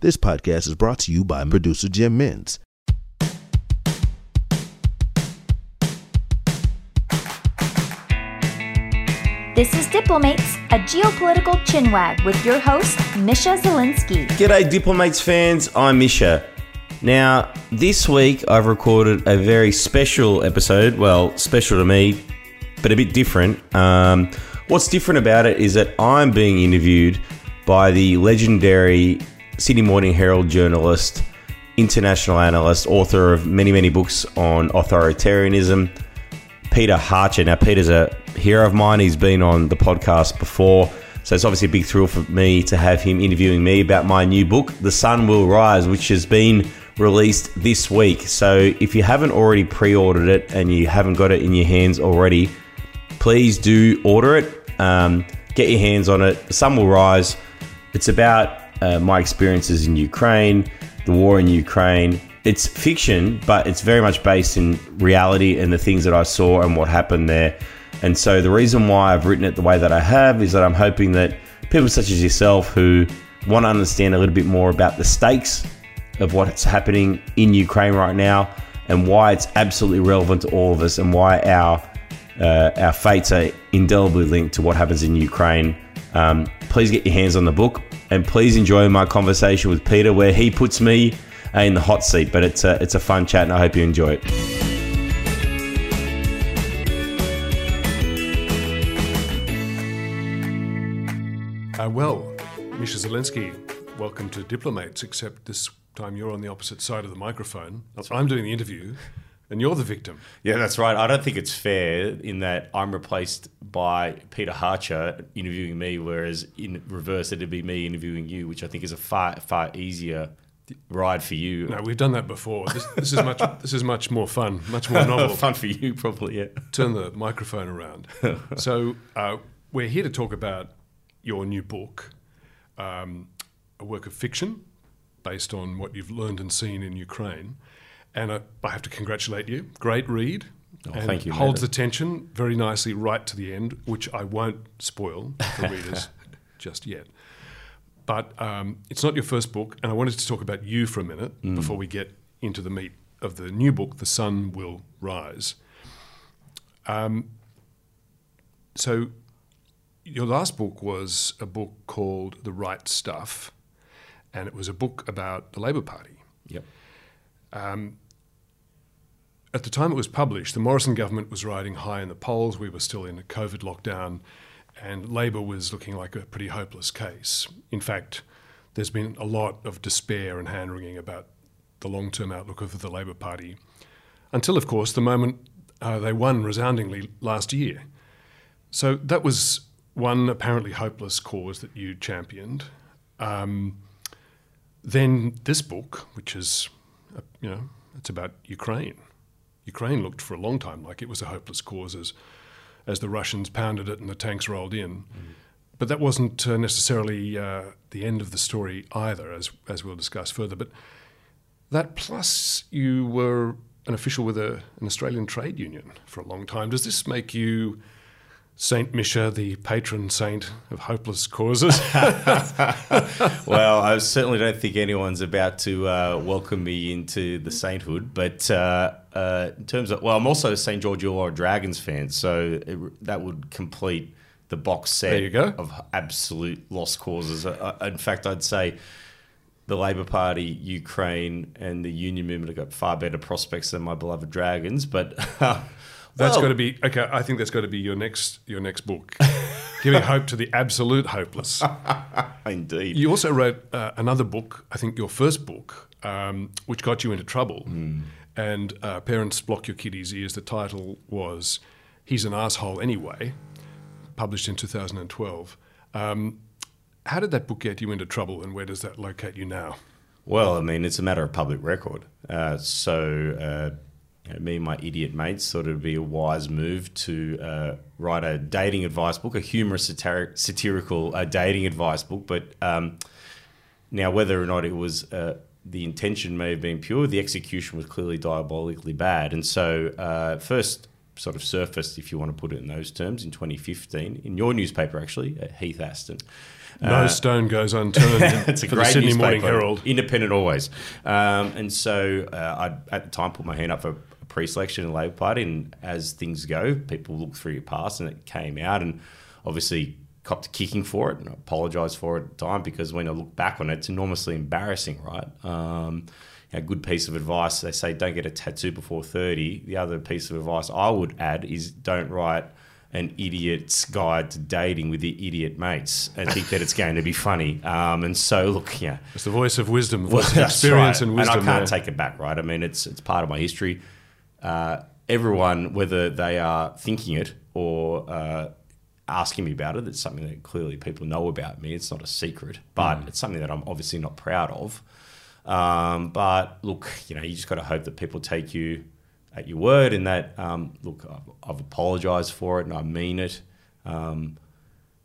This podcast is brought to you by producer Jim Mintz. This is Diplomates, a geopolitical chinwag with your host, Misha Zelinsky. G'day, Diplomates fans. I'm Misha. Now, this week I've recorded a very special episode. Well, special to me, but a bit different. Um, what's different about it is that I'm being interviewed by the legendary Sydney Morning Herald journalist, international analyst, author of many, many books on authoritarianism, Peter Hartcher. Now, Peter's a hero of mine. He's been on the podcast before. So it's obviously a big thrill for me to have him interviewing me about my new book, The Sun Will Rise, which has been released this week. So if you haven't already pre ordered it and you haven't got it in your hands already, please do order it. Um, get your hands on it. The Sun Will Rise. It's about uh, my experiences in Ukraine, the war in Ukraine, it's fiction, but it's very much based in reality and the things that I saw and what happened there. And so the reason why I've written it the way that I have is that I'm hoping that people such as yourself who want to understand a little bit more about the stakes of what's happening in Ukraine right now and why it's absolutely relevant to all of us and why our uh, our fates are indelibly linked to what happens in Ukraine. Um, please get your hands on the book and please enjoy my conversation with Peter, where he puts me in the hot seat. But it's a it's a fun chat, and I hope you enjoy it. Uh, well, Misha Zelinsky, welcome to Diplomates, except this time you're on the opposite side of the microphone. I'm doing the interview, and you're the victim. Yeah, that's right. I don't think it's fair in that I'm replaced by Peter Hartcher interviewing me, whereas in reverse, it'd be me interviewing you, which I think is a far far easier ride for you. No, we've done that before. This, this is much this is much more fun, much more novel. fun for you, probably. Yeah. Turn the microphone around. so uh, we're here to talk about your new book, um, a work of fiction based on what you've learned and seen in Ukraine. And I have to congratulate you. Great read. Oh, and thank you. Holds the tension very nicely right to the end, which I won't spoil for readers just yet. But um, it's not your first book, and I wanted to talk about you for a minute Mm. before we get into the meat of the new book, The Sun Will Rise. Um, so, your last book was a book called The Right Stuff, and it was a book about the Labour Party. Yep. At the time it was published, the Morrison government was riding high in the polls. We were still in a COVID lockdown, and Labor was looking like a pretty hopeless case. In fact, there's been a lot of despair and hand wringing about the long term outlook of the Labor Party, until, of course, the moment uh, they won resoundingly last year. So that was one apparently hopeless cause that you championed. Um, then this book, which is, uh, you know, it's about Ukraine. Ukraine looked for a long time like it was a hopeless cause as, as the Russians pounded it and the tanks rolled in. But that wasn't uh, necessarily uh, the end of the story either, as, as we'll discuss further. But that plus you were an official with a, an Australian trade union for a long time. Does this make you Saint Misha, the patron saint of hopeless causes? well, I certainly don't think anyone's about to uh, welcome me into the sainthood. But uh, uh, in terms of, well, I'm also a St. George Illawarra Dragons fan, so it, that would complete the box set There you go. of absolute lost causes. Uh, uh, in fact, I'd say the Labor Party, Ukraine, and the Union movement have got far better prospects than my beloved Dragons. But That's well, got to be okay. I think that's got to be your next your next book, giving hope to the absolute hopeless. indeed. You also wrote uh, another book, I think your first book, um, which got you into trouble. Hmm. And uh, Parents Block Your Kiddies' Ears. The title was He's an Asshole Anyway, published in 2012. Um, how did that book get you into trouble and where does that locate you now? Well, I mean, it's a matter of public record. Uh, so, uh, know, me and my idiot mates thought it would be a wise move to uh, write a dating advice book, a humorous, satiric, satirical uh, dating advice book. But um, now, whether or not it was uh, the intention may have been pure, the execution was clearly diabolically bad. And so, uh, first sort of surfaced, if you want to put it in those terms, in 2015 in your newspaper, actually, at Heath Aston. No stone goes unturned it's a for great the Sydney newspaper, Morning Herald. independent always. Um, and so uh, I at the time put my hand up for pre-selection in the Labor Party, and as things go, people look through your past, and it came out, and obviously copped kicking for it, and I apologised for it at the time because when I look back on it, it's enormously embarrassing, right? Um, a good piece of advice they say don't get a tattoo before 30 the other piece of advice i would add is don't write an idiot's guide to dating with the idiot mates and think that it's going to be funny. Um, and so, look, yeah, It's the voice of wisdom, the well, of experience right. and wisdom. And I can't there. take it back, right? I mean, it's it's part of my history. Uh, everyone, whether they are thinking it or uh, asking me about it, it's something that clearly people know about me. It's not a secret, but it's something that I'm obviously not proud of. Um, but look, you know, you just got to hope that people take you at your word, and that um, look, I've, I've apologised for it, and I mean it. Um,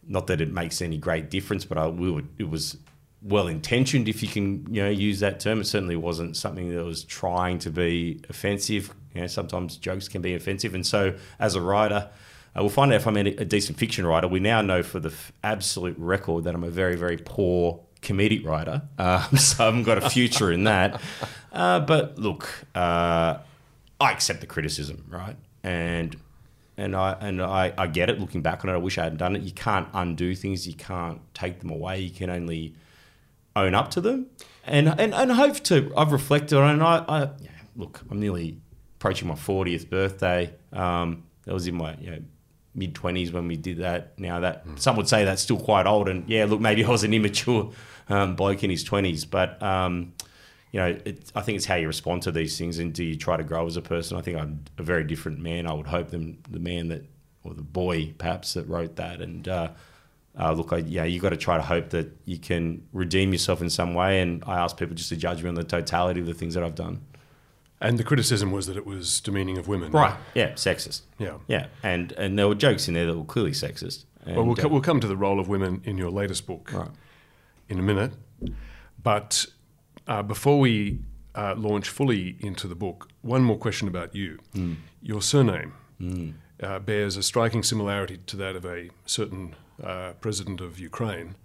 not that it makes any great difference, but I we would, it was well intentioned, if you can you know use that term. It certainly wasn't something that was trying to be offensive. You know, sometimes jokes can be offensive, and so as a writer. Uh, we'll find out if I'm a, a decent fiction writer. We now know for the f- absolute record that I'm a very, very poor comedic writer. Um, so I haven't got a future in that. Uh, but look, uh, I accept the criticism, right? And and I and I, I get it. Looking back on it, I wish I hadn't done it. You can't undo things. You can't take them away. You can only own up to them, and and and hope to. I've reflected on it. And I, I yeah, look. I'm nearly approaching my 40th birthday. Um, that was in my you know mid 20s when we did that. Now that some would say that's still quite old, and yeah, look, maybe I was an immature um, bloke in his 20s, but. Um, you know, it, I think it's how you respond to these things, and do you try to grow as a person? I think I'm a very different man. I would hope than the man that, or the boy perhaps that wrote that. And uh, uh, look, I, yeah, you got to try to hope that you can redeem yourself in some way. And I ask people just to judge me on the totality of the things that I've done. And the criticism was that it was demeaning of women. Right. Yeah, sexist. Yeah. Yeah, and and there were jokes in there that were clearly sexist. And, Well, we'll, co- uh, we'll come to the role of women in your latest book Right. in a minute. But uh, before we uh, launch fully into the book, one more question about you. Hmm. Your surname uh, bears a striking similarity to that of a certain uh, president of Ukraine.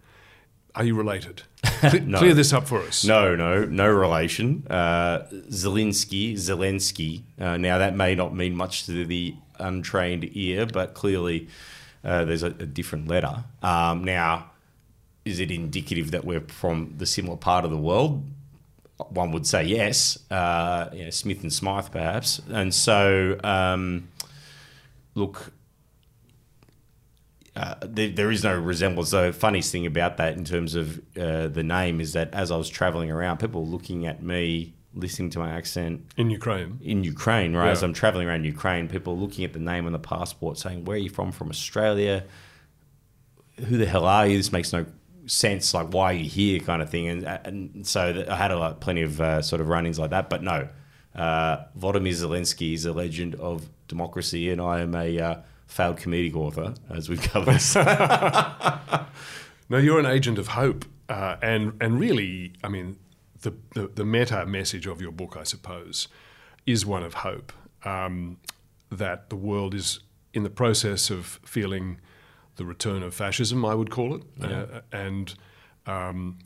Are you related? Cle- No. Clear this up for us. No, no, no relation. Uh, Zelensky, Zelensky. Uh, now that may not mean much to the untrained ear, but clearly uh, there's a, a different letter. Um, now, is it indicative that we're from the similar part of the world? One would say yes. Uh, you know, Smith and Smythe, perhaps. And so, um, look, uh, there, there is no resemblance. The funniest thing about that, in terms of uh, the name, is that as I was traveling around, people were looking at me, listening to my accent In Ukraine. in Ukraine, right? As I'm traveling around Ukraine, people are looking at the name on the passport, saying, "Where are you from? From Australia? Who the hell are you? This makes no sense. Like, why are you here?" Kind of thing. And, and so I had a lot, plenty of uh, sort of run-ins like that. But no, uh, Volodymyr Zelensky is a legend of democracy, and I am a uh, failed comedic author, as we've covered. No, you're an agent of hope, uh, and and really, I mean, the, the the meta message of your book, I suppose, is one of hope. Um, that the world is in the process of feeling the return of fascism, I would call it, uh, and um,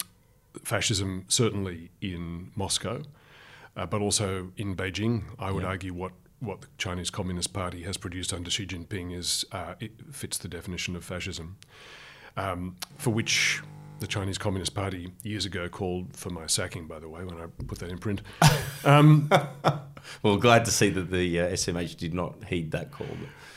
fascism certainly in Moscow, uh, but also in Beijing. I would argue what. What the Chinese Communist Party has produced under Xi Jinping is uh, it fits the definition of fascism um, for which the Chinese Communist Party years ago called for my sacking, by the way, when I put that in print. well, glad to see that the uh, SMH did not heed that call.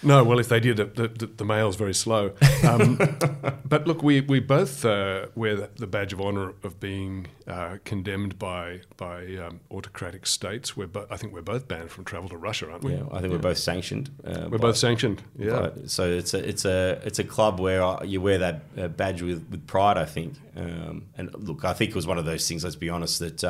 No, well, if they did, the, the, the mail's very slow. Um, but look, we, we both uh, wear the- the badge of honour of being uh, condemned by by um, autocratic states. We're bo- I think we're both banned from travel to Russia, aren't we? Yeah, I think we're both sanctioned. Uh, We're by- both sanctioned. Yeah. by- so it's a it's a it's a club where uh, you wear that uh, badge with, with pride. I think. Um, and look, I think it was one of those things. Let's be honest. That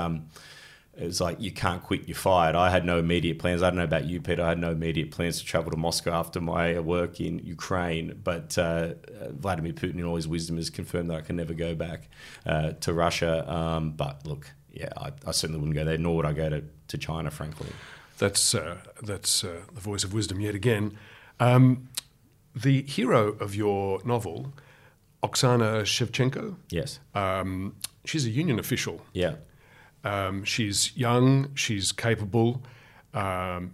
it was like you can't quit. You're fired. I had no immediate plans. I don't know about you, Peter. I had no immediate plans to travel to Moscow after my work in Ukraine. But uh, uh, Vladimir Putin, in all his wisdom, has confirmed that I can never go back uh, to Russia. Um, but look, yeah, I, I certainly wouldn't go there. Nor would I go to, to China, frankly. That's uh, that's uh, the voice of wisdom yet again. Um, the hero of your novel, Oksana Shevchenko. Yes. Um, she's a union official. Yeah. Um, she's young. She's capable. Um,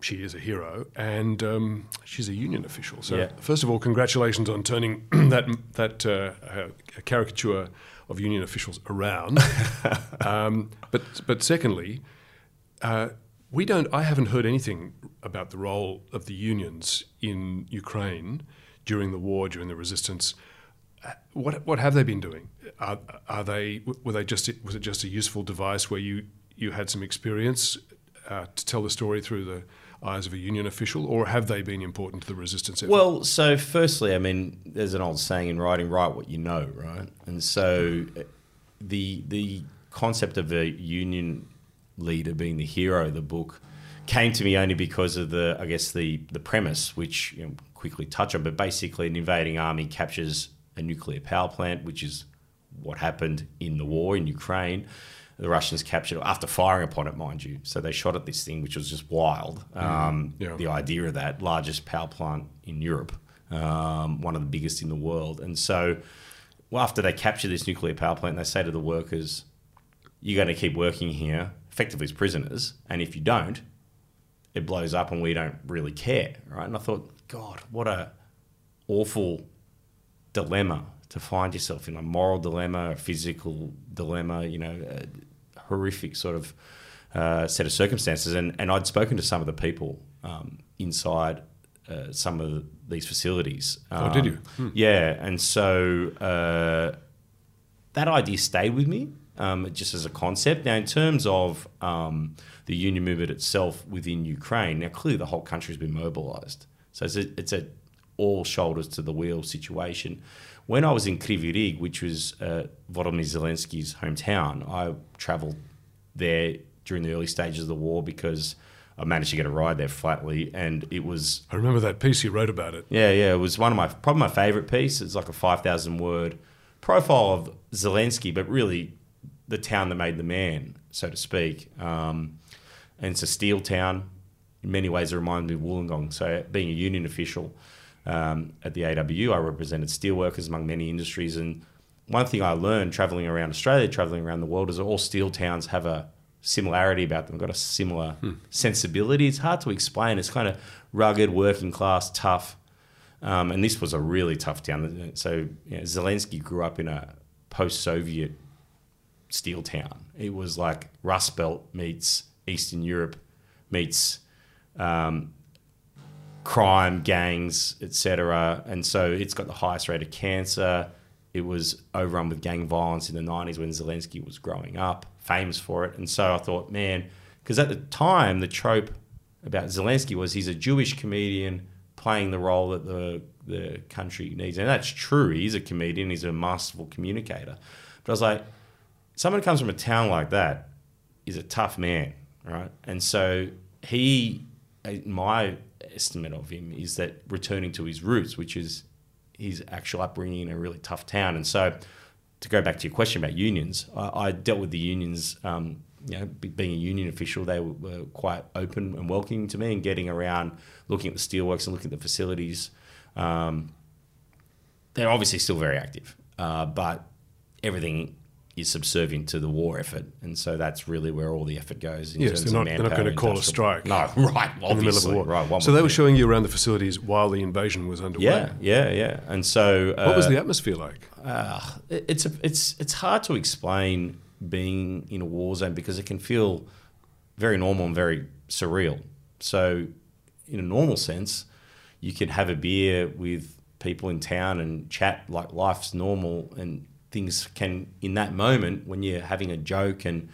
she is a hero, and um, she's a union official. So, Yeah. first of all, congratulations on turning that that uh, uh, caricature of union officials around. um, but but secondly, uh, we don't. I haven't heard anything about the role of the unions in Ukraine during the war, during the resistance. What what have they been doing? Are, are they were they just was it just a useful device where you you had some experience uh, to tell the story through the eyes of a union official, or have they been important to the resistance effort? Well, so firstly, I mean, there's an old saying in writing: "Write what you know," right? And so, uh, the the concept of a union leader being the hero of the book came to me only because of the, I guess, the the premise, which you know, quickly touch on. But basically, an invading army captures a nuclear power plant, which is what happened in the war in Ukraine. The Russians captured it after firing upon it, mind you. So they shot at this thing, which was just wild. Um, Yeah. The idea of that largest power plant in Europe, um, one of the biggest in the world, and so well, after they capture this nuclear power plant, they say to the workers, "You're going to keep working here, effectively as prisoners, and if you don't, it blows up, and we don't really care." Right? And I thought, God, what a awful dilemma to find yourself in a moral dilemma, a physical dilemma, you know, a horrific sort of uh, set of circumstances. And, and I'd spoken to some of the people um, inside uh, some of these facilities. Oh, did you? Um, Yeah. And so uh, that idea stayed with me um, just as a concept. Now, in terms of um, the union movement itself within Ukraine, now clearly the whole country has been mobilized. So it's a, it's a all shoulders to the wheel situation. When I was in Kryvyi Rih, which was uh, Volodymyr Zelensky's hometown, I traveled there during the early stages of the war because I managed to get a ride there flatly, and it was I remember that piece you wrote about it. yeah, yeah. It was one of my probably my favorite piece. It's like a five thousand word profile of Zelensky, but really the town that made the man, so to speak. Um, and it's a steel town. In many ways, it reminds me of Wollongong. So, being a union official um, at the AWU, I represented steelworkers among many industries. And one thing I learned traveling around Australia, traveling around the world, is that all steel towns have a similarity about them, got a similar sensibility. It's hard to explain. It's kind of rugged, working class, tough. Um, and this was a really tough town. So you know, Zelensky grew up in a post-Soviet steel town. It was like Rust Belt meets Eastern Europe meets um, crime, gangs, etc. And so it's got the highest rate of cancer. It was overrun with gang violence in the 90s when Zelensky was growing up, famous for it. And so I thought, man, because at the time, the trope about Zelensky was he's a Jewish comedian playing the role that the, the country needs. And that's true. He's a comedian, he's a masterful communicator. But I was like, someone who comes from a town like that is a tough man, right? And so he, in my estimate of him, is that returning to his roots, which is his actual upbringing in a really tough town. And so, to go back to your question about unions, I, I dealt with the unions. Um, you know, being a union official, they were, quite open and welcoming to me, and getting around, looking at the steelworks and looking at the facilities. Um, they're obviously still very active, uh, but everything is subservient to the war effort, and so that's really where all the effort goes. In Yes, terms they're of not, they're not going to call a strike. No, right, obviously, in the middle of war. right. one so they were showing you around the facilities while the invasion was underway. Yeah, yeah, yeah. And so, uh, What was the atmosphere like? uh, it's a, it's it's hard to explain being in a war zone because it can feel very normal and very surreal. So, in a normal sense, you can have a beer with people in town and chat like life's normal, and things can in that moment when you're having a joke and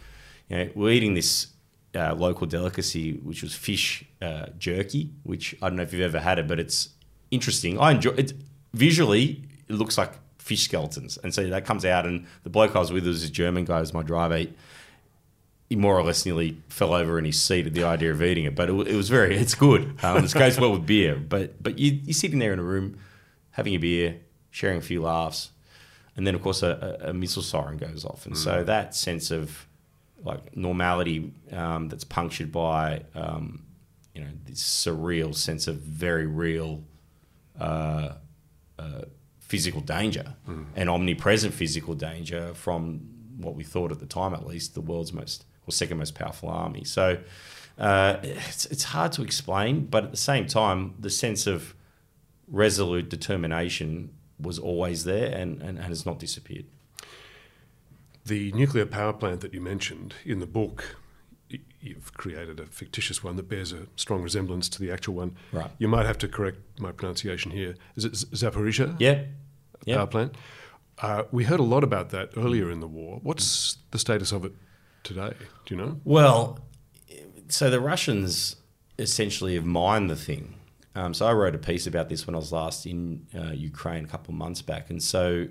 you know we're eating this. Uh, local delicacy, which was fish uh, jerky, which I don't know if you've ever had it, but it's interesting. I enjoy it. Visually, it looks like fish skeletons, and so that comes out. And the bloke I was with was a German guy, was my driver. He, he more or less nearly fell over in his seat at the idea of eating it, but it, it was very, it's good. Um, it goes well with beer. But but you, you're sitting there in a room, having a beer, sharing a few laughs, and then of course a, a, a missile siren goes off, and so that sense of like normality um, that's punctured by um, you know this surreal sense of very real uh, uh, physical danger and omnipresent physical danger from what we thought at the time, at least, the world's most or second most powerful army. So uh, it's it's hard to explain, but at the same time, the sense of resolute determination was always there and, and, and has not disappeared. The nuclear power plant that you mentioned in the book, you've created a fictitious one that bears a strong resemblance to the actual one. Right. You might have to correct my pronunciation here. Is it Zaporizhia Yeah, yeah. power plant? Uh, we heard a lot about that earlier in the war. What's the status of it today? Do you know? Well, so the Russians essentially have mined the thing. Um, so I wrote a piece about this when I was last in uh, Ukraine a couple of months back, and so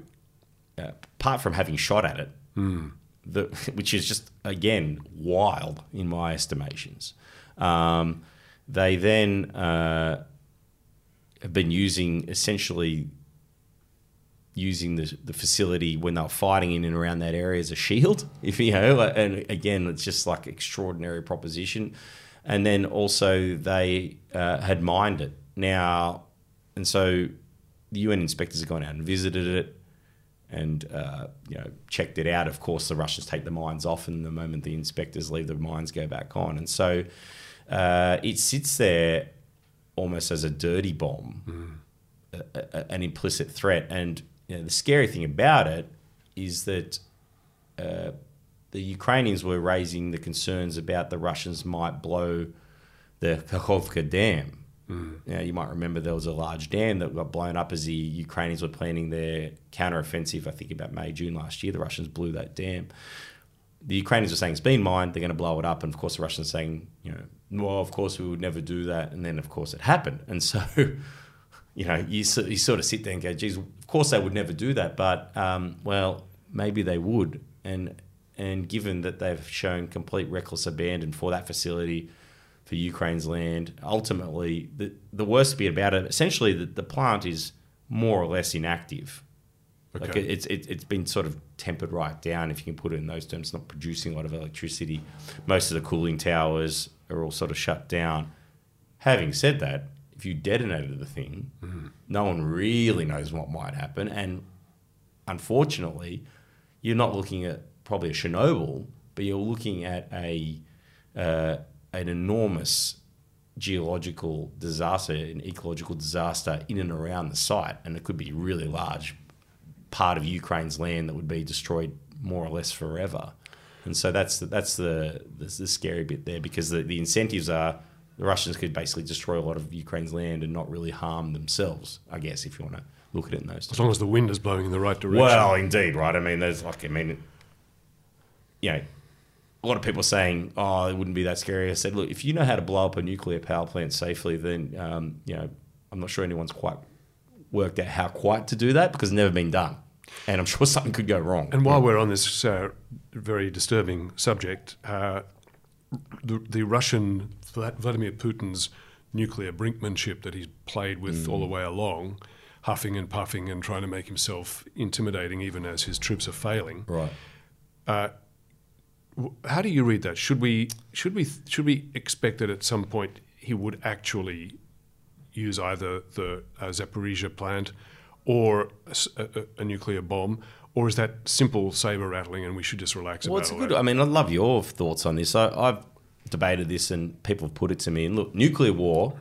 uh, apart from having shot at it, the, which is just again wild in my estimations, um, they then uh, have been using essentially using the, the facility when they were fighting in and around that area as a shield. If you know, and again, it's just like extraordinary proposition. And then also they uh, had mined it now, and so the UN inspectors have gone out and visited it and uh, you know checked it out. Of course, the Russians take the mines off, and the moment the inspectors leave, the mines go back on, and so uh, it sits there almost as a dirty bomb a, a, an implicit threat. And you know, the scary thing about it is that uh, the Ukrainians were raising the concerns about the Russians might blow the Kakhovka Dam. Now, you might remember there was a large dam that got blown up as the Ukrainians were planning their counteroffensive, I think about May, June last year. The Russians blew that dam. The Ukrainians were saying it's been mined, they're going to blow it up. And of course, the Russians saying, you know, well, of course, we would never do that. And then, of course, it happened. And so you know, you, so- you sort of sit there and go, geez, of course they would never do that, but um, well, maybe they would. And and given that they've shown complete reckless abandon for that facility, for Ukraine's land, ultimately the the worst bit about it, essentially, the, the plant is more or less inactive. Like Okay. it, it's it, it's been sort of tempered right down, if you can put it in those terms. It's not producing a lot of electricity. Most of the cooling towers are all sort of shut down. Having said that, if you detonated the thing, mm-hmm. no one really knows what might happen. And unfortunately, you're not looking at probably a Chernobyl, but you're looking at a uh, an enormous geological disaster, an ecological disaster in and around the site, and it could be a really large part of Ukraine's land that would be destroyed more or less forever. And so that's the, that's the, the the scary bit there because the, the incentives are the Russians could basically destroy a lot of Ukraine's land and not really harm themselves. I guess if you want to look at it in those. Terms. As long as the wind is blowing in the right direction. Well, indeed, right? I mean, there's like, I mean, you know, a lot of people are saying, oh, it wouldn't be that scary. I said, look, if you know how to blow up a nuclear power plant safely, then, um, you know, I'm not sure anyone's quite worked out how quite to do that because it's never been done. And I'm sure something could go wrong. And while we're on this uh, very disturbing subject, uh, the, the Russian Vladimir Putin's nuclear brinkmanship that he's played with all the way along, huffing and puffing and trying to make himself intimidating even as his troops are failing. right. W- How do you read that? Should we should we should we expect that at some point he would actually use either the uh, Zaporizhia plant or a nuclear bomb, or is that simple saber rattling and we should just relax Well, about it's a good. that? I mean, I'd love your thoughts on this. I, I've debated this, and people have put it to me. And look, nuclear war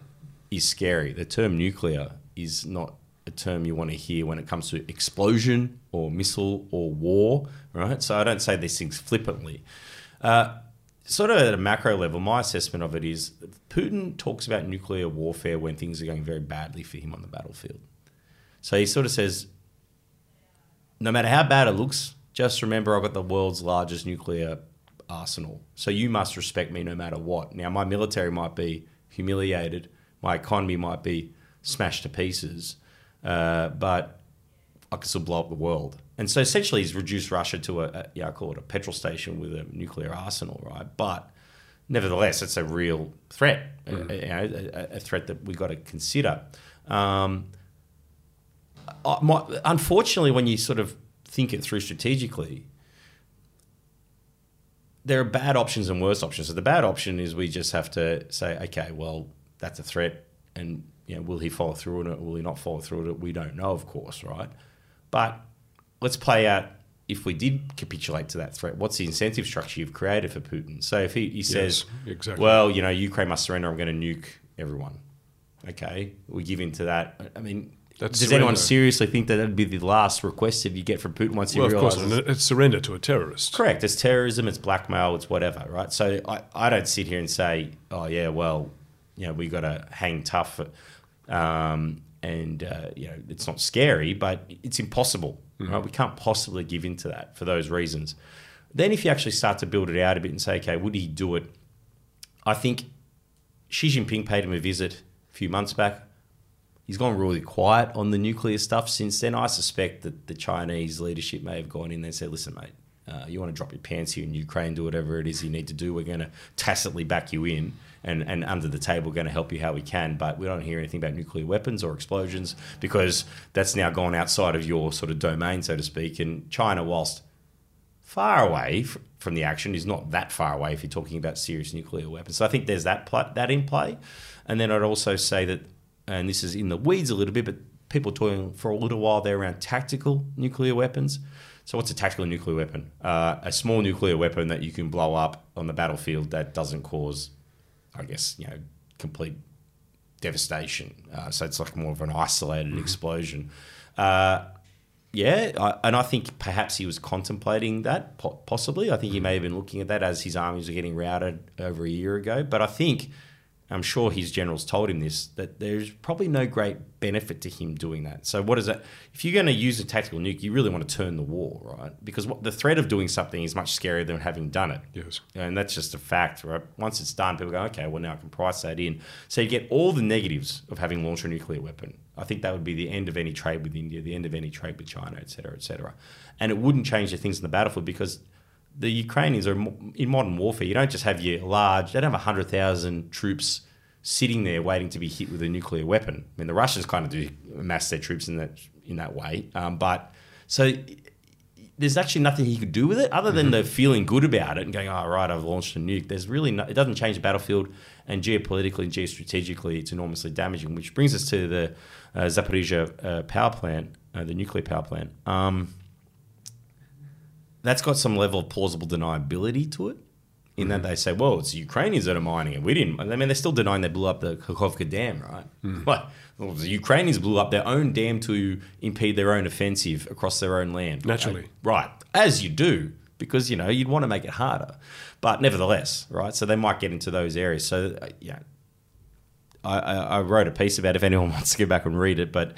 is scary. The term nuclear is not a term you want to hear when it comes to explosion or missile or war, right? So I don't say these things flippantly. Uh, sort of at a macro level, my assessment of it is Putin talks about nuclear warfare when things are going very badly for him on the battlefield. So he sort of says, no matter how bad it looks, just remember I've got the world's largest nuclear arsenal. So you must respect me no matter what. Now, my military might be humiliated, my economy might be smashed to pieces, uh, but I can still blow up the world. And so essentially, he's reduced Russia to a, a yeah, I call it a petrol station with a nuclear arsenal, right? But nevertheless, it's a real threat, a- a, a, a threat that we've got to consider. Um, my, unfortunately, when you sort of think it through strategically, there are bad options and worse options. So the bad option is we just have to say, okay, well, that's a threat, and you know, will he follow through on it? Will he not follow through on it? We don't know, of course, right? But let's play out if we did capitulate to that threat. What's the incentive structure you've created for Putin? So if he, he says, exactly. well, you know, Ukraine must surrender, I'm going to nuke everyone. Okay, we give in to that. I mean, That's does anyone seriously think that that'd be the last request that you get from Putin once he Well, of course, realizes? it's surrender to a terrorist. Correct. It's terrorism. It's blackmail. It's whatever, right? So I, I don't sit here and say, oh yeah, well, you know, we got to hang tough, um, and uh, you know, it's not scary, but it's impossible. Right? Mm-hmm. We can't possibly give in to that for those reasons. Then, if you actually start to build it out a bit and say, okay, would he do it? I think Xi Jinping paid him a visit a few months back. He's gone really quiet on the nuclear stuff since then. I suspect that the Chinese leadership may have gone in there and said, listen, mate, uh, you want to drop your pants here in Ukraine, do whatever it is you need to do. We're going to tacitly back you in and, and under the table, going to help you how we can. But we don't hear anything about nuclear weapons or explosions because that's now gone outside of your sort of domain, so to speak. And China, whilst far away from the action is not that far away if you're talking about serious nuclear weapons. So I think there's that pl- that in play, and then I'd also say that, and this is in the weeds a little bit, but people talking for a little while there around tactical nuclear weapons. So what's a tactical nuclear weapon? Uh, a small nuclear weapon that you can blow up on the battlefield that doesn't cause, I guess, you know, complete devastation. Uh, so it's like more of an isolated explosion. Uh, yeah, I, and I think perhaps he was contemplating that, po- possibly. I think he may have been looking at that as his armies were getting routed over a year ago. But I think, I'm sure his generals told him this, that there's probably no great benefit to him doing that. So, what is that? If you're going to use a tactical nuke, you really want to turn the war, right? Because what, the threat of doing something is much scarier than having done it. Yes. And that's just a fact, right? Once it's done, people go, okay, well, now I can price that in. So you get all the negatives of having launched a nuclear weapon. I think that would be the end of any trade with India, the end of any trade with China, et cetera, et cetera. And it wouldn't change the things in the battlefield because the Ukrainians are in modern warfare. You don't just have your large, they don't have 100,000 troops sitting there waiting to be hit with a nuclear weapon. I mean, the Russians kind of do amass their troops in that, in that way. Um, but so there's actually nothing he could do with it other than the feeling good about it and going, oh, right, I've launched a nuke. There's really no, it doesn't change the battlefield, and geopolitically and geostrategically, it's enormously damaging. Which brings us to the uh, Zaporizhia uh, power plant, uh, the nuclear power plant. Um, that's got some level of plausible deniability to it. In that they say, well, it's the Ukrainians that are mining it. We didn't. I mean, they're still denying they blew up the Kakhovka dam, right? But well, the Ukrainians blew up their own dam to impede their own offensive across their own land. Naturally. Right, as you do, because you know you'd want to make it harder. But nevertheless, right. So they might get into those areas. So uh, yeah, I, I, I wrote a piece about it if anyone wants to go back and read it, but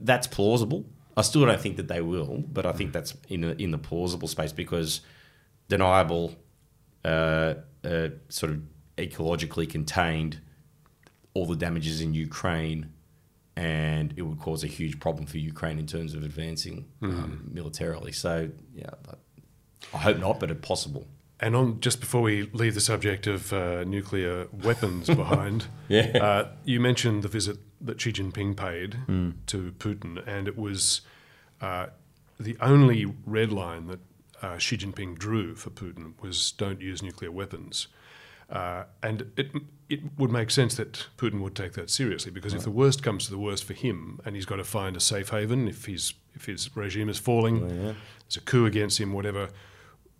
that's plausible. I still don't think that they will, but I think that's in the, in the plausible space because deniable, uh, uh, sort of ecologically contained, all the damages in Ukraine, and it would cause a huge problem for Ukraine in terms of advancing um, militarily. So yeah, I hope not, but it's possible. And on just before we leave the subject of uh, nuclear weapons behind, Yeah. uh, you mentioned the visit that Xi Jinping paid to Putin, and it was uh, the only red line that uh, Xi Jinping drew for Putin was don't use nuclear weapons. Uh, and it it would make sense that Putin would take that seriously because if the worst comes to the worst for him, and he's got to find a safe haven if his if his regime is falling, there's a coup against him, whatever.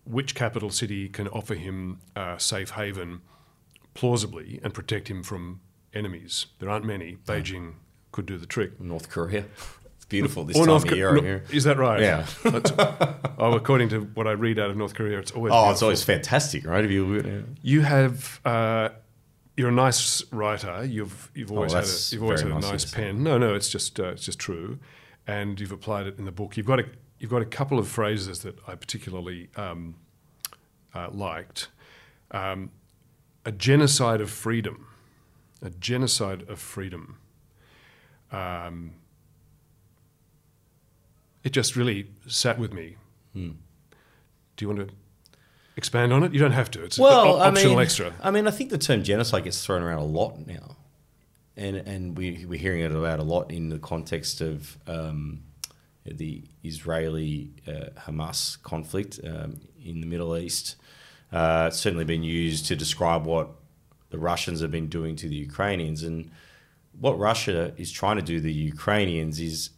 Which capital city can offer him a safe haven plausibly and protect him from enemies? There aren't many. Beijing could do the trick. North Korea, it's beautiful this Or time North of year. no- here. Is that right? Yeah. Oh, according to what I read out of North Korea, it's always. Oh, it's always fantastic, right? If you You have. Uh, you're a nice writer. You've you've always had a, Oh, you've always had a nice nice you to say. pen. No, no, it's just uh, it's just true, and you've applied it in the book. You've got a you've got a couple of phrases that I particularly um, uh, liked. Um, a genocide of freedom, a genocide of freedom. Um, it just really sat with me. Hmm. Do you want to expand on it? You don't have to. It's well, an I optional mean, extra. I mean, I think the term genocide gets thrown around a lot now, and and we we're hearing it about a lot in the context of um, the Israeli uh, Hamas conflict um, in the Middle East. uh, it's certainly been used to describe what the Russians have been doing to the Ukrainians. And what Russia is trying to do to the Ukrainians is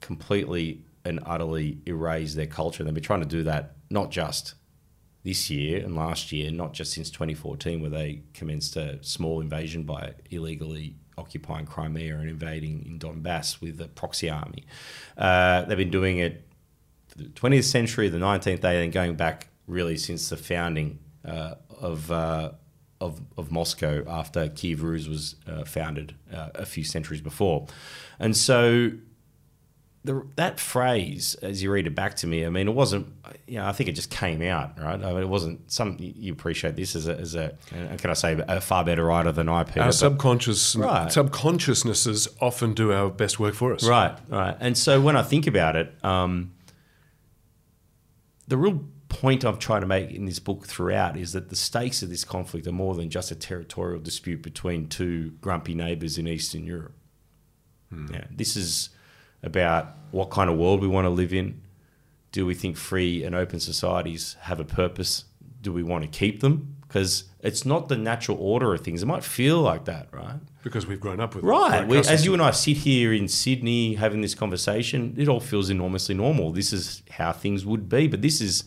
completely and utterly erase their culture. And They've been trying to do that not just this year and last year, not just since 2014, where they commenced a small invasion by illegally occupying Crimea and invading in Donbass with a proxy army. Uh, they've been doing it the 20th century, the 19th, and going back really since the founding uh, of, uh, of, of Moscow after Kiev Rus was uh, founded uh, a few centuries before. And so the, that phrase, as you read it back to me, I mean, it wasn't, you know, I think it just came out, right? I mean, it wasn't some, you appreciate this as a, as a can I say, a far better writer than I, Peter. Our subconscious Right. subconsciousnesses often do our best work for us. Right, right. And so when I think about it, um, the real point I'm trying to make in this book throughout is that the stakes of this conflict are more than just a territorial dispute between two grumpy neighbours in Eastern Europe. Hmm. Yeah, this is about what kind of world we want to live in. Do we think free and open societies have a purpose? Do we want to keep them? Because it's not the natural order of things. It might feel like that, right? Because we've grown up with it. Right. As you and I sit here in Sydney having this conversation, it all feels enormously normal. This is how things would be, but this is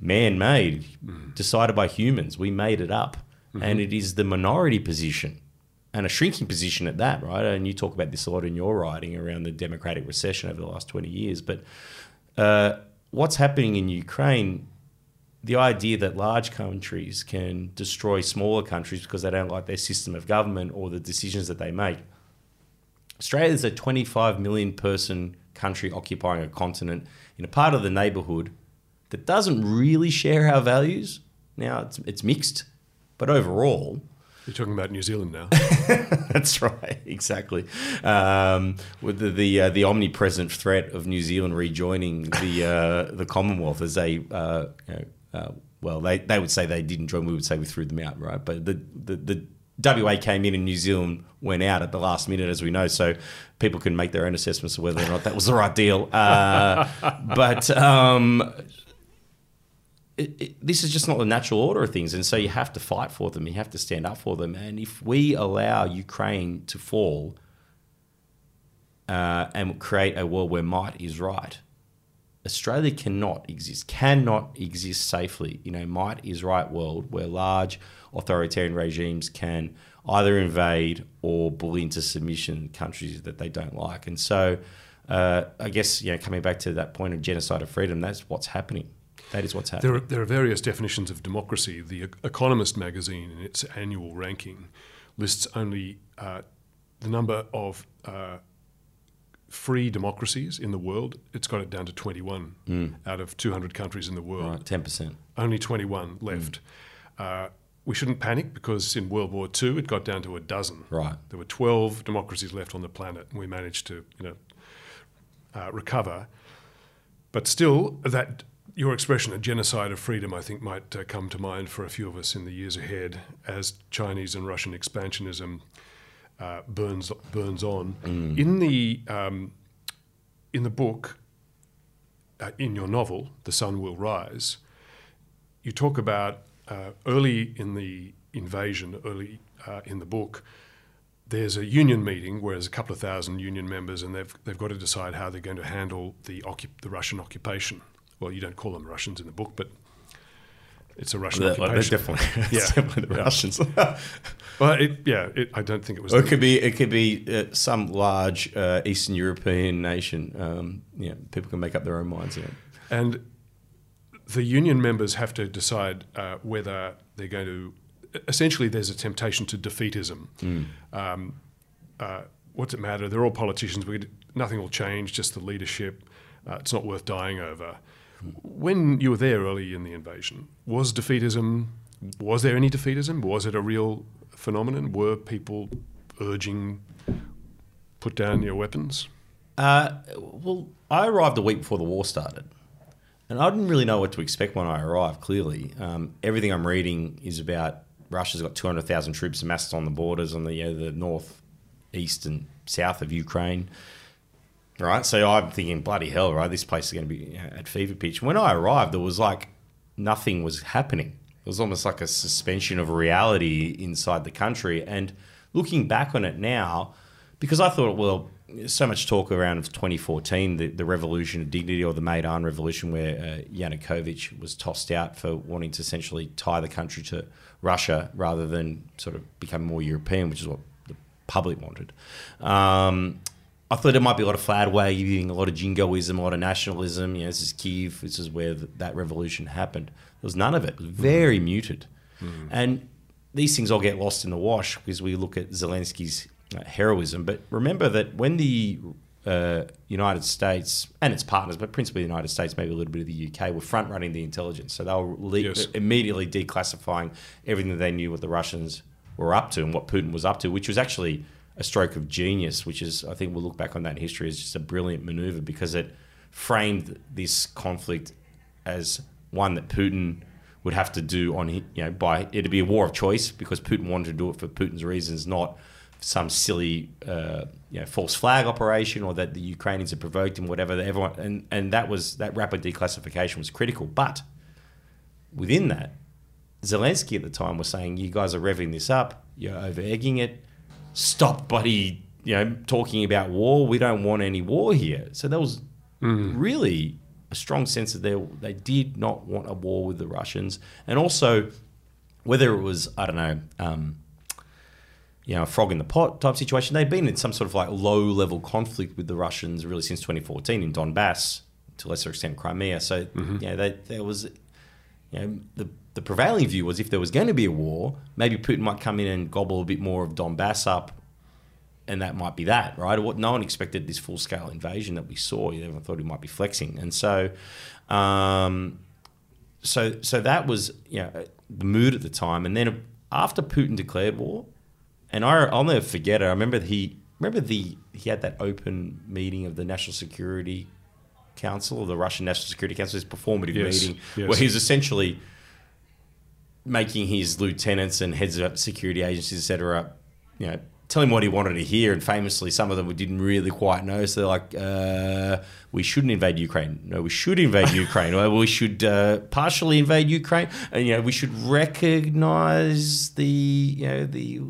man made, decided by humans. We made it up. And it is the minority position and a shrinking position at that, right? And you talk about this a lot in your writing around the democratic recession over the last 20 years. But uh, what's happening in Ukraine, the idea that large countries can destroy smaller countries because they don't like their system of government or the decisions that they make. Australia is a 25 million person country occupying a continent in a part of the neighbourhood that doesn't really share our values. Now, it's, it's mixed, but overall, You're talking about New Zealand now. that's right, exactly. Um, with the the, uh, the omnipresent threat of New Zealand rejoining the uh, the Commonwealth as they, uh, you know, uh, well, they, they would say they didn't join. We would say we threw them out, right? But the, the the WA came in and New Zealand went out at the last minute, as we know. So people can make their own assessments of whether or not that was the right deal. Uh, but um, it, it, this is just not the natural order of things. And so you have to fight for them. You have to stand up for them. And if we allow Ukraine to fall uh, and create a world where might is right, Australia cannot exist, cannot exist safely in a might is right world where large authoritarian regimes can either invade or bully into submission countries that they don't like. And so, uh, I guess you know, coming back to that point of genocide of freedom, that's what's happening. That is what's happening. There are, there are various definitions of democracy. The Economist magazine, in its annual ranking, lists only uh, the number of uh, free democracies in the world. It's got it down to 21 out of 200 countries in the world. Right, ten percent. Only 21 left. Uh, we shouldn't panic because in World War II it got down to a dozen. Right. There were 12 democracies left on the planet, and we managed to, you know, uh, recover. But still, that your expression, a genocide of freedom, I think might uh, come to mind for a few of us in the years ahead as Chinese and Russian expansionism uh, burns burns on. In the um, in the book, uh, in your novel, The Sun Will Rise, you talk about uh, early in the invasion, early uh, in the book, there's a union meeting where there's a couple of thousand union members, and they've they've got to decide how they're going to handle the the Russian occupation. Well, you don't call them Russians in the book, but it's a Russian They're, they're definitely, Yeah. definitely the Russians. Well, it, yeah, it, I don't think it was. It could be it could be uh, some large uh, Eastern European nation. Um, yeah, people can make up their own minds. Yeah. And the union members have to decide uh, whether they're going to. Essentially, there's a temptation to defeatism. Um, uh, what's it matter? They're all politicians. We, nothing will change. Just the leadership. Uh, it's not worth dying over. When you were there early in the invasion, was defeatism? Was there any defeatism? Was it a real phenomenon? Were people urging put down your weapons? Uh, well, I arrived a week before the war started, and I didn't really know what to expect when I arrived. Clearly, um, everything I'm reading is about Russia's got 200,000 troops amassed on the borders on the you know, the north, east, and south of Ukraine. Right, so I'm thinking, bloody hell, right? This place is going to be at fever pitch. When I arrived, there was like nothing was happening. It was almost like a suspension of reality inside the country. And looking back on it now, because I thought, well, so much talk around of 2014, the, the revolution of dignity or the Maidan revolution, where uh, Yanukovych was tossed out for wanting to essentially tie the country to Russia rather than sort of become more European, which is what the public wanted. Um, I thought there might be a lot of flag waving, a lot of jingoism, a lot of nationalism. You know, this is Kiev. This is where th- that revolution happened. There was none of it. It was very mm. muted. Mm. And these things all get lost in the wash because we look at Zelensky's uh, heroism. But remember that when the uh, United States and its partners, but principally the United States, maybe a little bit of the UK, were front running the intelligence. So they were le- yes. immediately declassifying everything that they knew what the Russians were up to and what Putin was up to, which was actually a stroke of genius, which is, I think we'll look back on that in history as just a brilliant maneuver because it framed this conflict as one that Putin would have to do on, you know, by it'd be a war of choice because Putin wanted to do it for Putin's reasons, not some silly, uh, you know, false flag operation or that the Ukrainians had provoked him, whatever. Everyone and and that was that rapid declassification was critical. But within that, Zelensky at the time was saying, "You guys are revving this up. You're over egging it stop buddy, you know, talking about war. We don't want any war here. So there was mm. really a strong sense that they they did not want a war with the Russians, and also whether it was I don't know. Um, you know, a frog in the pot type situation. They'd been in some sort of like low level conflict with the Russians really since 2014 in Donbass, to lesser extent Crimea. So, mm-hmm. you know, they, there was, you know, the the prevailing view was if there was going to be a war, maybe Putin might come in and gobble a bit more of Donbass up, and that might be that, right? What no one expected this full scale invasion that we saw. You Everyone thought he might be flexing, and so, um, so so that was you know the mood at the time. And then after Putin declared war, and I, I'll never forget it. I remember he remember the he had that open meeting of the National Security Council, or the Russian National Security Council, this performative yes, meeting yes. where he's essentially making his lieutenants and heads of security agencies, etc., you know, tell him what he wanted to hear. And famously, some of them didn't really quite know. So they're like, uh, we shouldn't invade Ukraine. No, we should invade Ukraine. Well, we should uh, partially invade Ukraine. And, you know, we should recognize the, you know, the,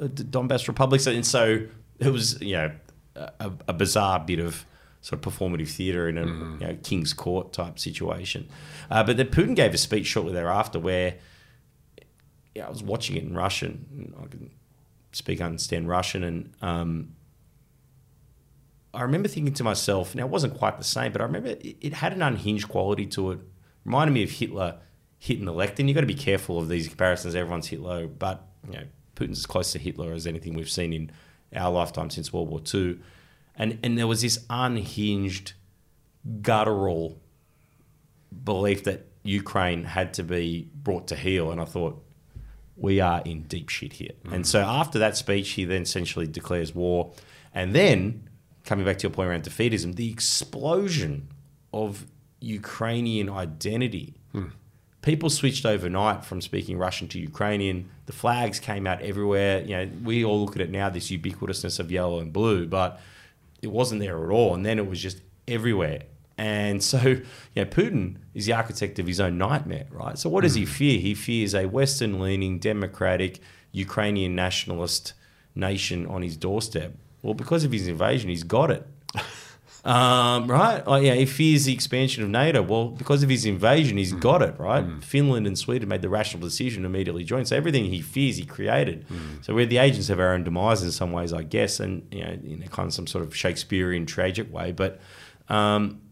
uh, the Donbass republics. And so it was, you know, a, a bizarre bit of sort of performative theatre in a mm. you know, King's Court type situation. Uh, but then Putin gave a speech shortly thereafter where – yeah, I was watching it in Russian. I can speak, understand Russian, and um, I remember thinking to myself, now it wasn't quite the same, but I remember it, it had an unhinged quality to it. Reminded me of Hitler hitting the lectern. You've got to be careful of these comparisons. Everyone's Hitler, but you know, Putin's as close to Hitler as anything we've seen in our lifetime since World War II. And and there was this unhinged, guttural belief that Ukraine had to be brought to heel. And I thought, we are in deep shit here. Mm-hmm. And so after that speech, he then essentially declares war. And then, coming back to your point around defeatism, the explosion of Ukrainian identity. Mm. People switched overnight from speaking Russian to Ukrainian. The flags came out everywhere. You know, we all look at it now, this ubiquitousness of yellow and blue, but it wasn't there at all. And then it was just everywhere. And so, you know, Putin is the architect of his own nightmare, right? So, what does he hmm. fear? He fears a Western leaning, democratic, Ukrainian nationalist nation on his doorstep. Well, because of his invasion, he's got it. Um, right? Like, yeah, he fears the expansion of NATO. Well, because of his invasion, he's mm. got it, right? Mm. Finland and Sweden made the rational decision to immediately join. So everything he fears, he created. Mm. So we're the agents of our own demise in some ways, I guess, and you know, in a kind of some sort of Shakespearean tragic way. But um,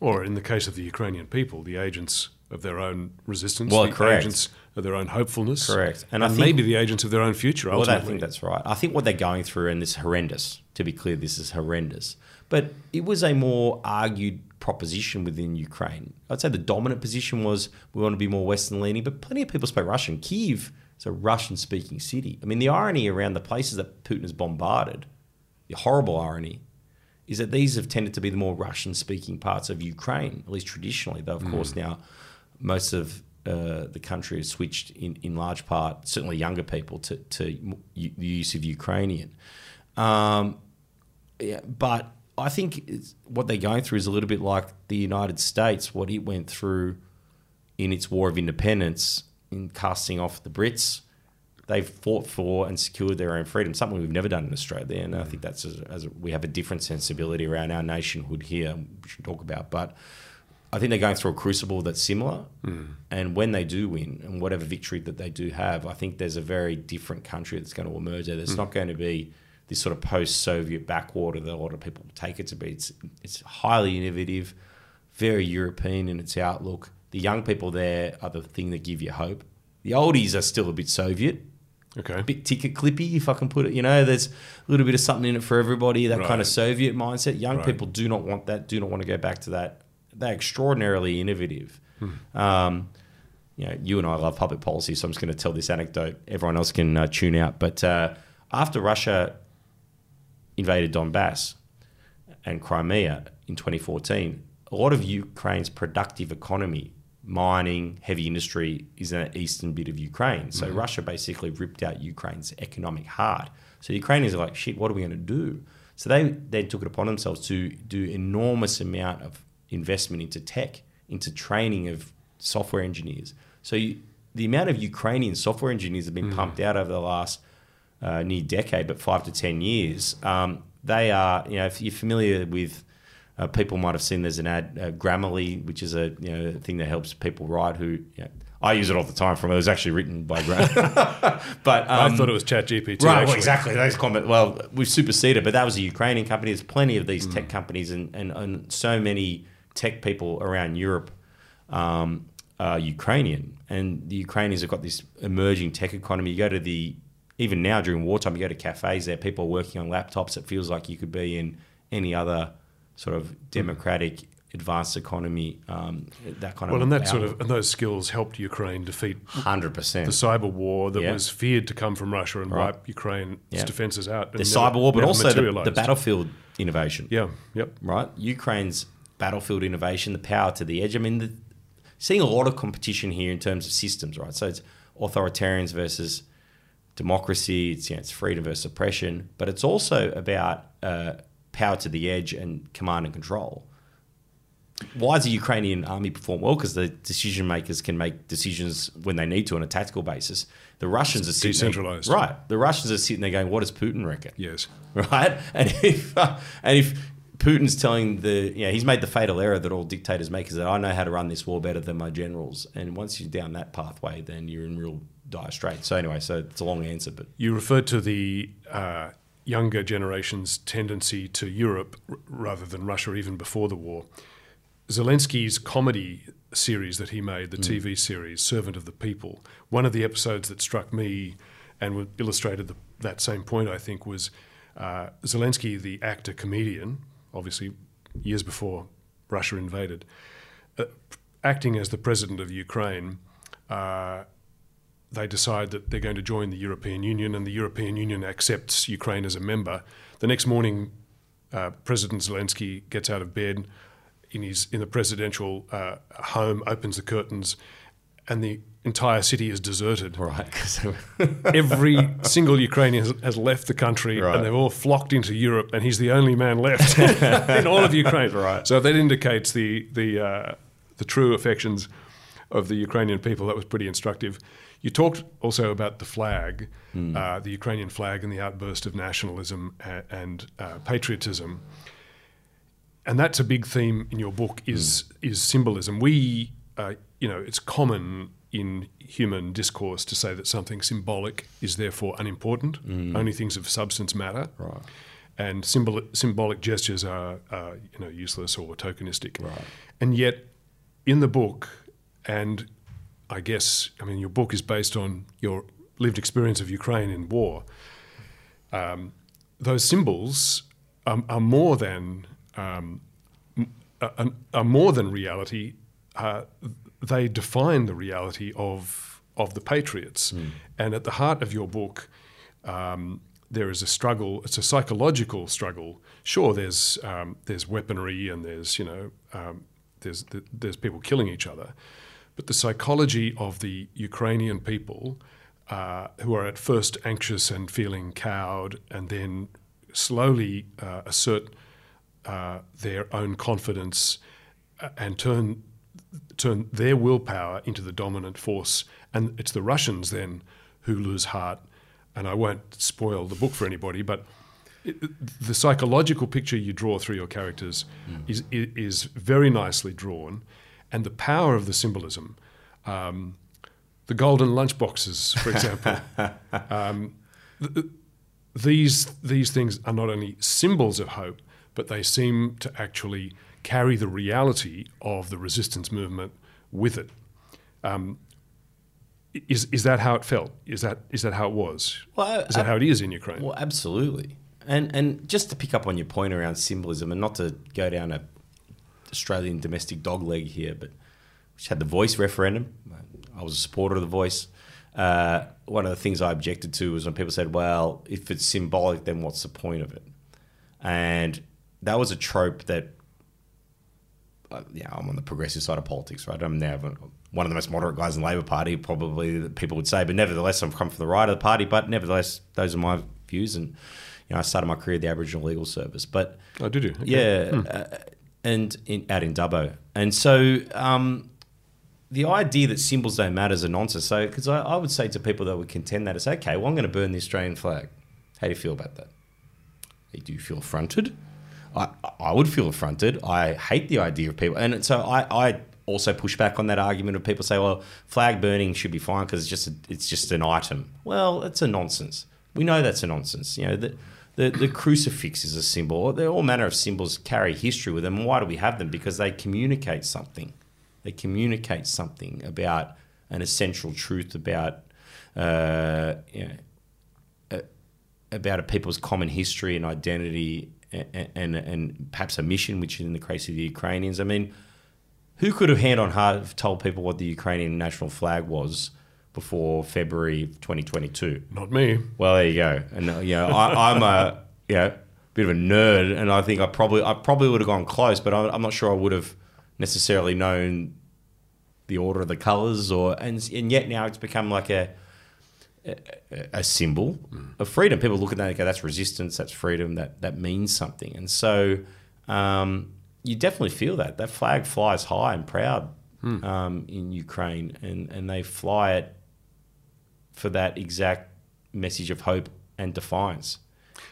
or in the case of the Ukrainian people, the agents of their own resistance, well, the correct. agents of their own hopefulness. Correct. And, and maybe the agents of their own future, ultimately. Well, I think that's right. I think what they're going through, and this is horrendous, to be clear, this is horrendous. But it was a more argued proposition within Ukraine. I'd say the dominant position was we want to be more Western leaning, but plenty of people spoke Russian. Kiev is a Russian speaking city. I mean, the irony around the places that Putin has bombarded, the horrible irony, is that these have tended to be the more Russian speaking parts of Ukraine, at least traditionally. Though, of mm. course, now most of uh, the country has switched in, in large part, certainly younger people, to, to the use of Ukrainian. Um, yeah, but I think what they're going through is a little bit like the United States, what it went through in its war of independence in casting off the Brits. They've fought for and secured their own freedom, something we've never done in Australia. And I think that's as, as we have a different sensibility around our nationhood here, we should talk about. But I think they're going through a crucible that's similar. Mm. And when they do win, and whatever victory that they do have, I think there's a very different country that's going to emerge there. There's mm. not going to be this sort of post-Soviet backwater that a lot of people take it to be. It's it's highly innovative, very European in its outlook. The young people there are the thing that give you hope. The oldies are still a bit Soviet, Okay. a bit ticket clippy, if I can put it. You know, there's a little bit of something in it for everybody. That kind of Soviet mindset. Young Right. people do not want that. Do not want to go back to that. They're extraordinarily innovative. Hmm. Um, you know, you and I love public policy, so I'm just going to tell this anecdote. Everyone else can uh, tune out. But uh, after Russia invaded Donbass and Crimea in 2014, a lot of Ukraine's productive economy, mining, heavy industry, is in the eastern bit of Ukraine. So Russia basically ripped out Ukraine's economic heart. So Ukrainians are like, shit, what are we going to do? So they then took it upon themselves to do enormous amount of investment into tech, into training of software engineers. So you, the amount of Ukrainian software engineers have been pumped out over the last uh, near decade, but five to ten years. Um, they are, you know, if you're familiar with, uh, people might have seen there's an ad, uh, Grammarly, which is a you know thing that helps people write. Who you know, I use it all the time. From it was actually written by Gram, but um, I thought it was ChatGPT. Right, well, exactly. Those comment. Well, we've superseded, but that was a Ukrainian company. There's plenty of these Mm. tech companies, and, and, and so many tech people around Europe um, are Ukrainian, and the Ukrainians have got this emerging tech economy. You go to the even now during wartime, you go to cafes there, people are working on laptops. It feels like you could be in any other sort of democratic, advanced economy. Um, that kind Well, of Well, and that sort of and those skills helped Ukraine defeat hundred percent the cyber war that Yeah. was feared to come from Russia and Right. wipe Ukraine's Yeah. defences out. The cyber war, but also the, the battlefield innovation. Yeah. Yep. right? Ukraine's battlefield innovation, the power to the edge. I mean, the, seeing a lot of competition here in terms of systems, right? So it's authoritarians versus democracy. It's you know, it's freedom versus oppression, but it's also about uh, power to the edge and command and control. Why does the Ukrainian army perform well? Because the decision makers can make decisions when they need to on a tactical basis. The Russians are sitting there- right? The Russians are sitting there going, "What does Putin reckon?" Yes. right? And if uh, and if Putin's telling the yeah, he's made the fatal error that all dictators make is that I know how to run this war better than my generals. And once you're down that pathway, then you're in real dire straits. So anyway, so it's a long answer, but You referred to the uh, younger generation's tendency to Europe r- rather than Russia, even before the war. Zelensky's comedy series that he made, the TV series Servant of the People, one of the episodes that struck me and illustrated the, that same point, I think, was uh, Zelensky, the actor comedian, obviously years before Russia invaded, uh, acting as the president of Ukraine. Uh, they decide that they're going to join the European Union, and the European Union accepts Ukraine as a member. The next morning, uh, President Zelensky gets out of bed in his in the presidential uh, home, opens the curtains, and the entire city is deserted. right, Every single Ukrainian has, has left the country, Right. and they've all flocked into Europe, and he's the only man left in all of Ukraine. Right. So that indicates the the uh, the true affections of the Ukrainian people. That was pretty instructive. You talked also about the flag, uh, the Ukrainian flag, and the outburst of nationalism and, and uh, patriotism. And that's a big theme in your book is is symbolism. We, uh, you know, it's common in human discourse to say that something symbolic is therefore unimportant. Only things of substance matter. Right. And symbol, symbolic gestures are, are, you know, useless or tokenistic. Right. And yet, in the book, and I guess, I mean, your book is based on your lived experience of Ukraine in war. Um, those symbols are, are more than um, are, are more than reality. Uh, they define the reality of of the patriots, and at the heart of your book. Um, there is a struggle. It's a psychological struggle. Sure, there's um, there's weaponry and there's you know um, there's there's people killing each other, but the psychology of the Ukrainian people, uh, who are at first anxious and feeling cowed, and then slowly uh, assert uh, their own confidence uh, and turn turn their willpower into the dominant force, and it's the Russians then who lose heart. And I won't spoil the book for anybody, but it, the psychological picture you draw through your characters is, is is very nicely drawn, and the power of the symbolism. Um, the golden lunchboxes, for example. um, th- these these things are not only symbols of hope, but they seem to actually carry the reality of the resistance movement with it. Um, is is that how it felt? Is that is that how it was? Well, is that I- how it is in Ukraine? Well, absolutely. And and just to pick up on your point around symbolism, and not to go down a Australian domestic dog leg here, but which had the voice referendum. I was a supporter of the voice. Uh, one of the things I objected to was when people said, "Well, if it's symbolic, then what's the point of it?" And that was a trope that uh, yeah, I'm on the progressive side of politics, right? I'm now one of the most moderate guys in the Labor Party, probably that people would say, but nevertheless, I've come from the right of the party. But nevertheless, those are my views, and you know, I started my career at the Aboriginal Legal Service. But Oh, did you? Okay. yeah, uh, and in, out in Dubbo, and so um, the idea that symbols don't matter is a nonsense. So, because I, I would say to people that would contend that it's okay, well, I'm going to burn the Australian flag. How do you feel about that? Do you feel affronted? I, I would feel affronted. I hate the idea of people, and so I, I also push back on that argument of people say, well, flag burning should be fine because it's just a, it's just an item. Well, it's a nonsense. We know that's a nonsense. You know the, the the crucifix is a symbol. There all manner of symbols carry history with them. Why do we have them? Because they communicate something. They communicate something about an essential truth about uh, you know, about a people's common history and identity and, and, and perhaps a mission, which in the case of the Ukrainians, I mean, who could have hand on heart told people what the Ukrainian national flag was before February 2022? Not me. Well, there you go. And uh, you know, I, I'm a you know, bit of a nerd, and I think I probably I probably would have gone close, but I'm, I'm not sure I would have necessarily known the order of the colours, or and and yet now it's become like a a, a symbol of freedom. People look at that and go, "That's resistance. That's freedom. That that means something." And so um, you definitely feel that that flag flies high and proud um, in Ukraine, and and they fly it for that exact message of hope and defiance.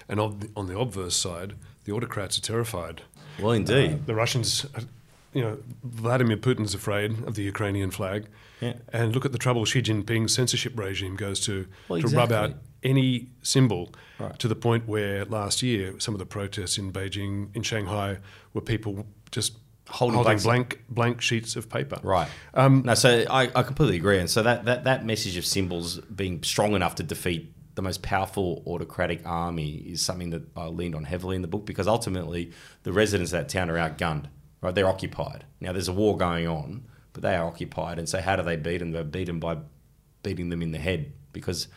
And on the, on the obverse side, the autocrats are terrified. Well, indeed. The Russians, uh, you know, Vladimir Putin's afraid of the Ukrainian flag. Yeah. And look at the trouble Xi Jinping's censorship regime goes to Well, to rub out any symbol Right. to the point where last year some of the protests in Beijing, in Shanghai, were people just Holding holding, blank blank sheets of paper. Right. Um, no, so I, I completely agree. And so that, that, that message of symbols being strong enough to defeat the most powerful autocratic army is something that I leaned on heavily in the book because ultimately the residents of that town are outgunned, right? They're occupied. Now there's a war going on, but they are occupied. And so how do they beat them? They beat them by beating them in the head because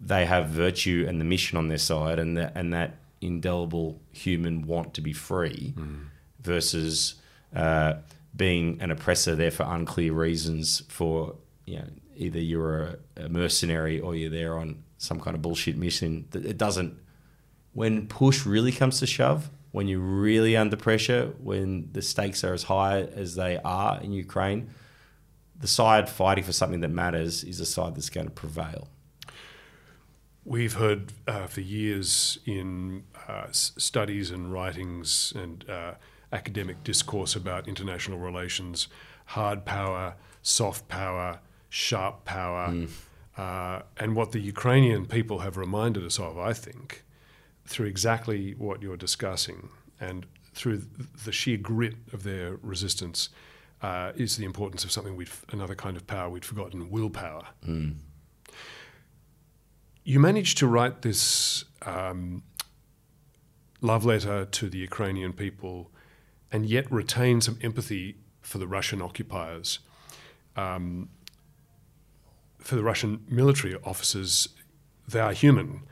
they have virtue and the mission on their side and that, and that indelible human want to be free versus uh, being an oppressor there for unclear reasons for you know either you're a, a mercenary or you're there on some kind of bullshit mission. It doesn't when push really comes to shove when you're really under pressure when the stakes are as high as they are in Ukraine the side fighting for something that matters is the side that's going to prevail. We've heard uh, for years in uh, studies and writings and uh, academic discourse about international relations hard power, soft power, sharp power. Uh, and what the Ukrainian people have reminded us of, I think, through exactly what you're discussing and through the sheer grit of their resistance, uh, is the importance of something we'd, another kind of power we'd forgotten willpower. You managed to write this um, love letter to the Ukrainian people and yet retain some empathy for the Russian occupiers. Um, for the Russian military officers, they are human.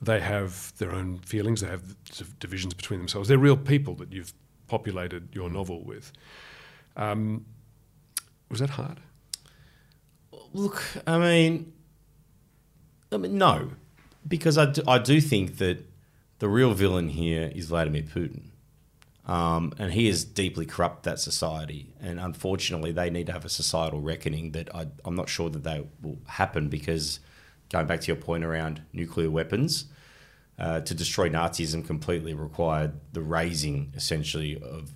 They have their own feelings, they have divisions between themselves. They're real people that you've populated your novel with. Um, was that hard? Look, I mean, I mean, no, because I do, I do think that the real villain here is Vladimir Putin. Um, and he has deeply corrupted that society. And unfortunately, they need to have a societal reckoning that I, I'm not sure that that will happen because, going back to your point around nuclear weapons, uh, to destroy Nazism completely required the razing, essentially, of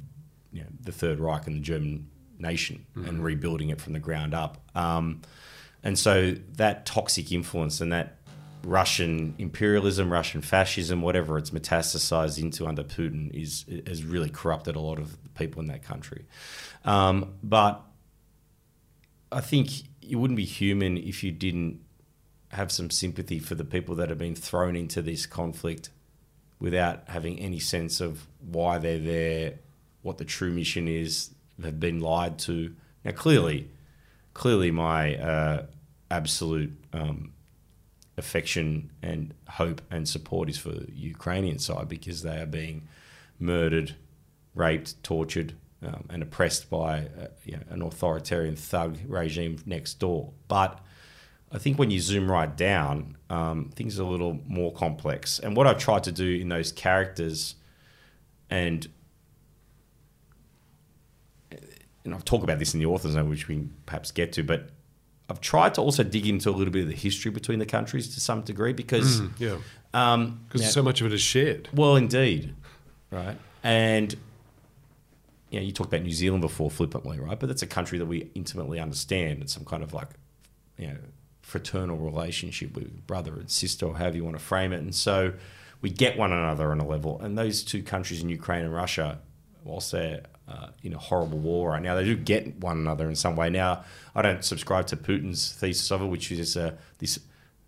you know, the Third Reich and the German nation and rebuilding it from the ground up. Um, and so that toxic influence and that Russian imperialism, Russian fascism, whatever it's metastasized into under Putin, is has really corrupted a lot of people in that country. Um, but I think you wouldn't be human if you didn't have some sympathy for the people that have been thrown into this conflict without having any sense of why they're there, what the true mission is, have been lied to. Now, clearly, clearly, my uh, absolute um, affection and hope and support is for the Ukrainian side because they are being murdered, raped, tortured, um, and oppressed by uh, you know, an authoritarian thug regime next door. But I think when you zoom right down, um, things are a little more complex. And what I've tried to do in those characters, and and I've talked about this in the author's note, which we perhaps get to, but I've tried to also dig into a little bit of the history between the countries to some degree because, Yeah, um, because so much of it is shared. well, indeed, right, and you know, you talked about New Zealand before flippantly, right? But that's a country that we intimately understand. It's some kind of like, you know, fraternal relationship with brother and sister, or however you want to frame it. And so we get one another on a level. And those two countries in Ukraine and Russia, whilst they're uh, in a horrible war right now, they do get one another in some way. Now, I don't subscribe to Putin's thesis of it, which is uh, this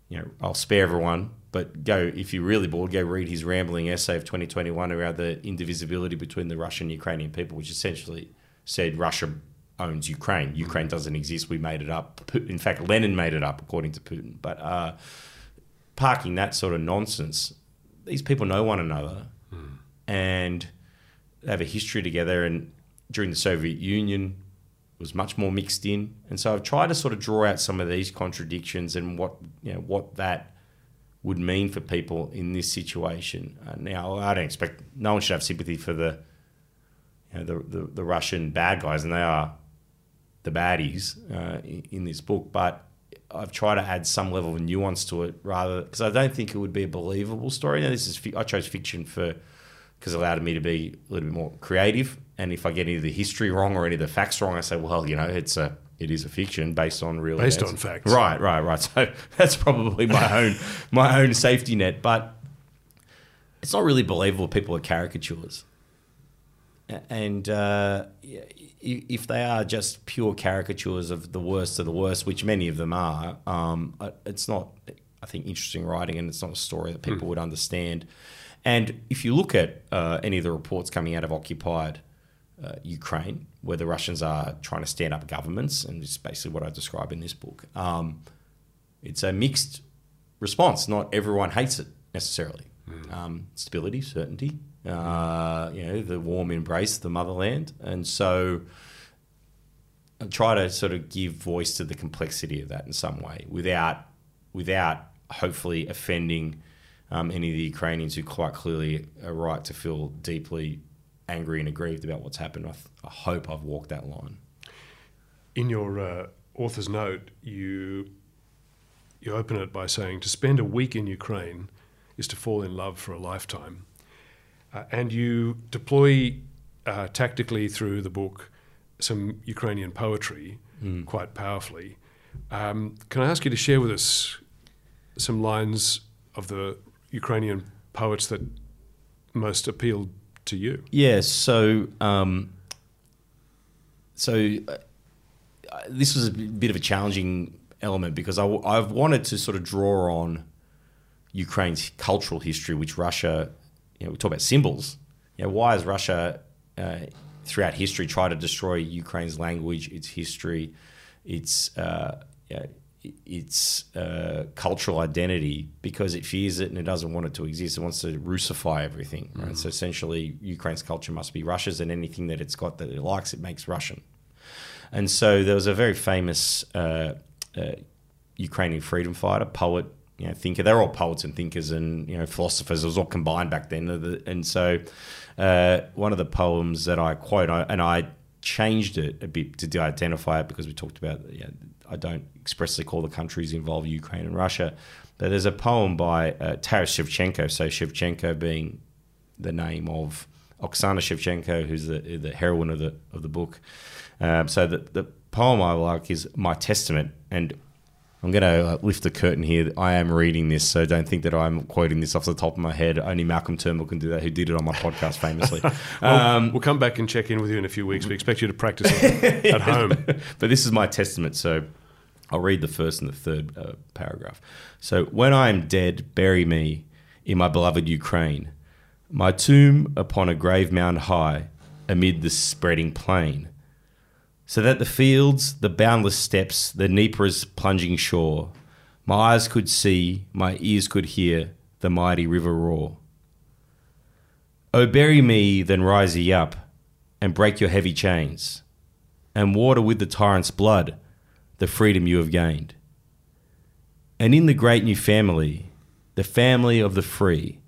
you know, I'll spare everyone, but go if you're really bored, go read his rambling essay of 2021 around the indivisibility between the Russian and Ukrainian people, which essentially said Russia owns Ukraine. Ukraine doesn't exist. We made it up. In fact, Lenin made it up, according to Putin. But uh, parking that sort of nonsense, these people know one another, and they have a history together. And during the Soviet Union, was much more mixed in, and so I've tried to sort of draw out some of these contradictions and what you know what that would mean for people in this situation. Uh, now, I don't expect no one should have sympathy for the you know the the, the Russian bad guys, and they are the baddies uh, in, in this book, but. I've tried to add some level of nuance to it, rather because I don't think it would be a believable story. Now, this is I chose fiction for because it allowed me to be a little bit more creative. And if I get any of the history wrong or any of the facts wrong, I say, well, you know, it's a it is a fiction based on real Based events. on facts. Right, right, right. So that's probably my own my own safety net, but it's not really believable. People are caricatures, and uh, if they are just pure caricatures of the worst of the worst, which many of them are, um, it's not. I think interesting writing, and it's not a story that people would understand. And if you look at uh, any of the reports coming out of occupied uh, Ukraine, where the Russians are trying to stand up governments, and it's basically what I describe in this book. Um, it's a mixed response. Not everyone hates it necessarily. Um, stability, certainty, uh, you know, the warm embrace of the motherland, and so I try to sort of give voice to the complexity of that in some way, without without hopefully offending um, any of the Ukrainians who quite clearly are right to feel deeply angry and aggrieved about what's happened. I, th- I hope I've walked that line. In your uh, author's note, you you open it by saying to spend a week in Ukraine is to fall in love for a lifetime, uh, and you deploy uh, tactically through the book some Ukrainian poetry quite powerfully. Um, can I ask you to share with us some lines of the Ukrainian poets that most appealed to you? Yeah, so um, so uh, this was a bit of a challenging element because I, have wanted to sort of draw on Ukraine's cultural history, which Russia, you know, we talk about symbols. You know, why has Russia uh, throughout history tried to destroy Ukraine's language, its history, its uh, its uh, cultural identity because it fears it and it doesn't want it to exist. It wants to Russify everything. Right? So essentially, Ukraine's culture must be Russia's, and anything that it's got that it likes, it makes Russian. And so there was a very famous uh, uh, Ukrainian freedom fighter, poet, you know thinker. They're all poets and thinkers and you know philosophers. It was all combined back then. And so uh, one of the poems that I quote, and I changed it a bit to identify it because we talked about. You know, I don't expressly call the countries involved Ukraine and Russia, but there's a poem by uh, Taras Shevchenko. So Shevchenko being the name of Oksana Shevchenko, who's the the heroine of the of the book. Um, so the the poem I like is My Testament, and I'm going to uh, lift the curtain here. I am reading this, so don't think that I'm quoting this off the top of my head. Only Malcolm Turnbull can do that, who did it on my podcast famously. well, um, we'll come back and check in with you in a few weeks. We expect you to practice at home. but this is my testament, so I'll read the first and the third uh, paragraph. So, when I am dead, bury me in my beloved Ukraine, my tomb upon a grave mound high, amid the spreading plain so that the fields, the boundless steppes, the Dnieper's plunging shore, my eyes could see, my ears could hear the mighty river roar. O bury me, then rise ye up, and break your heavy chains, and water with the tyrant's blood the freedom you have gained. And in the great new family, the family of the free,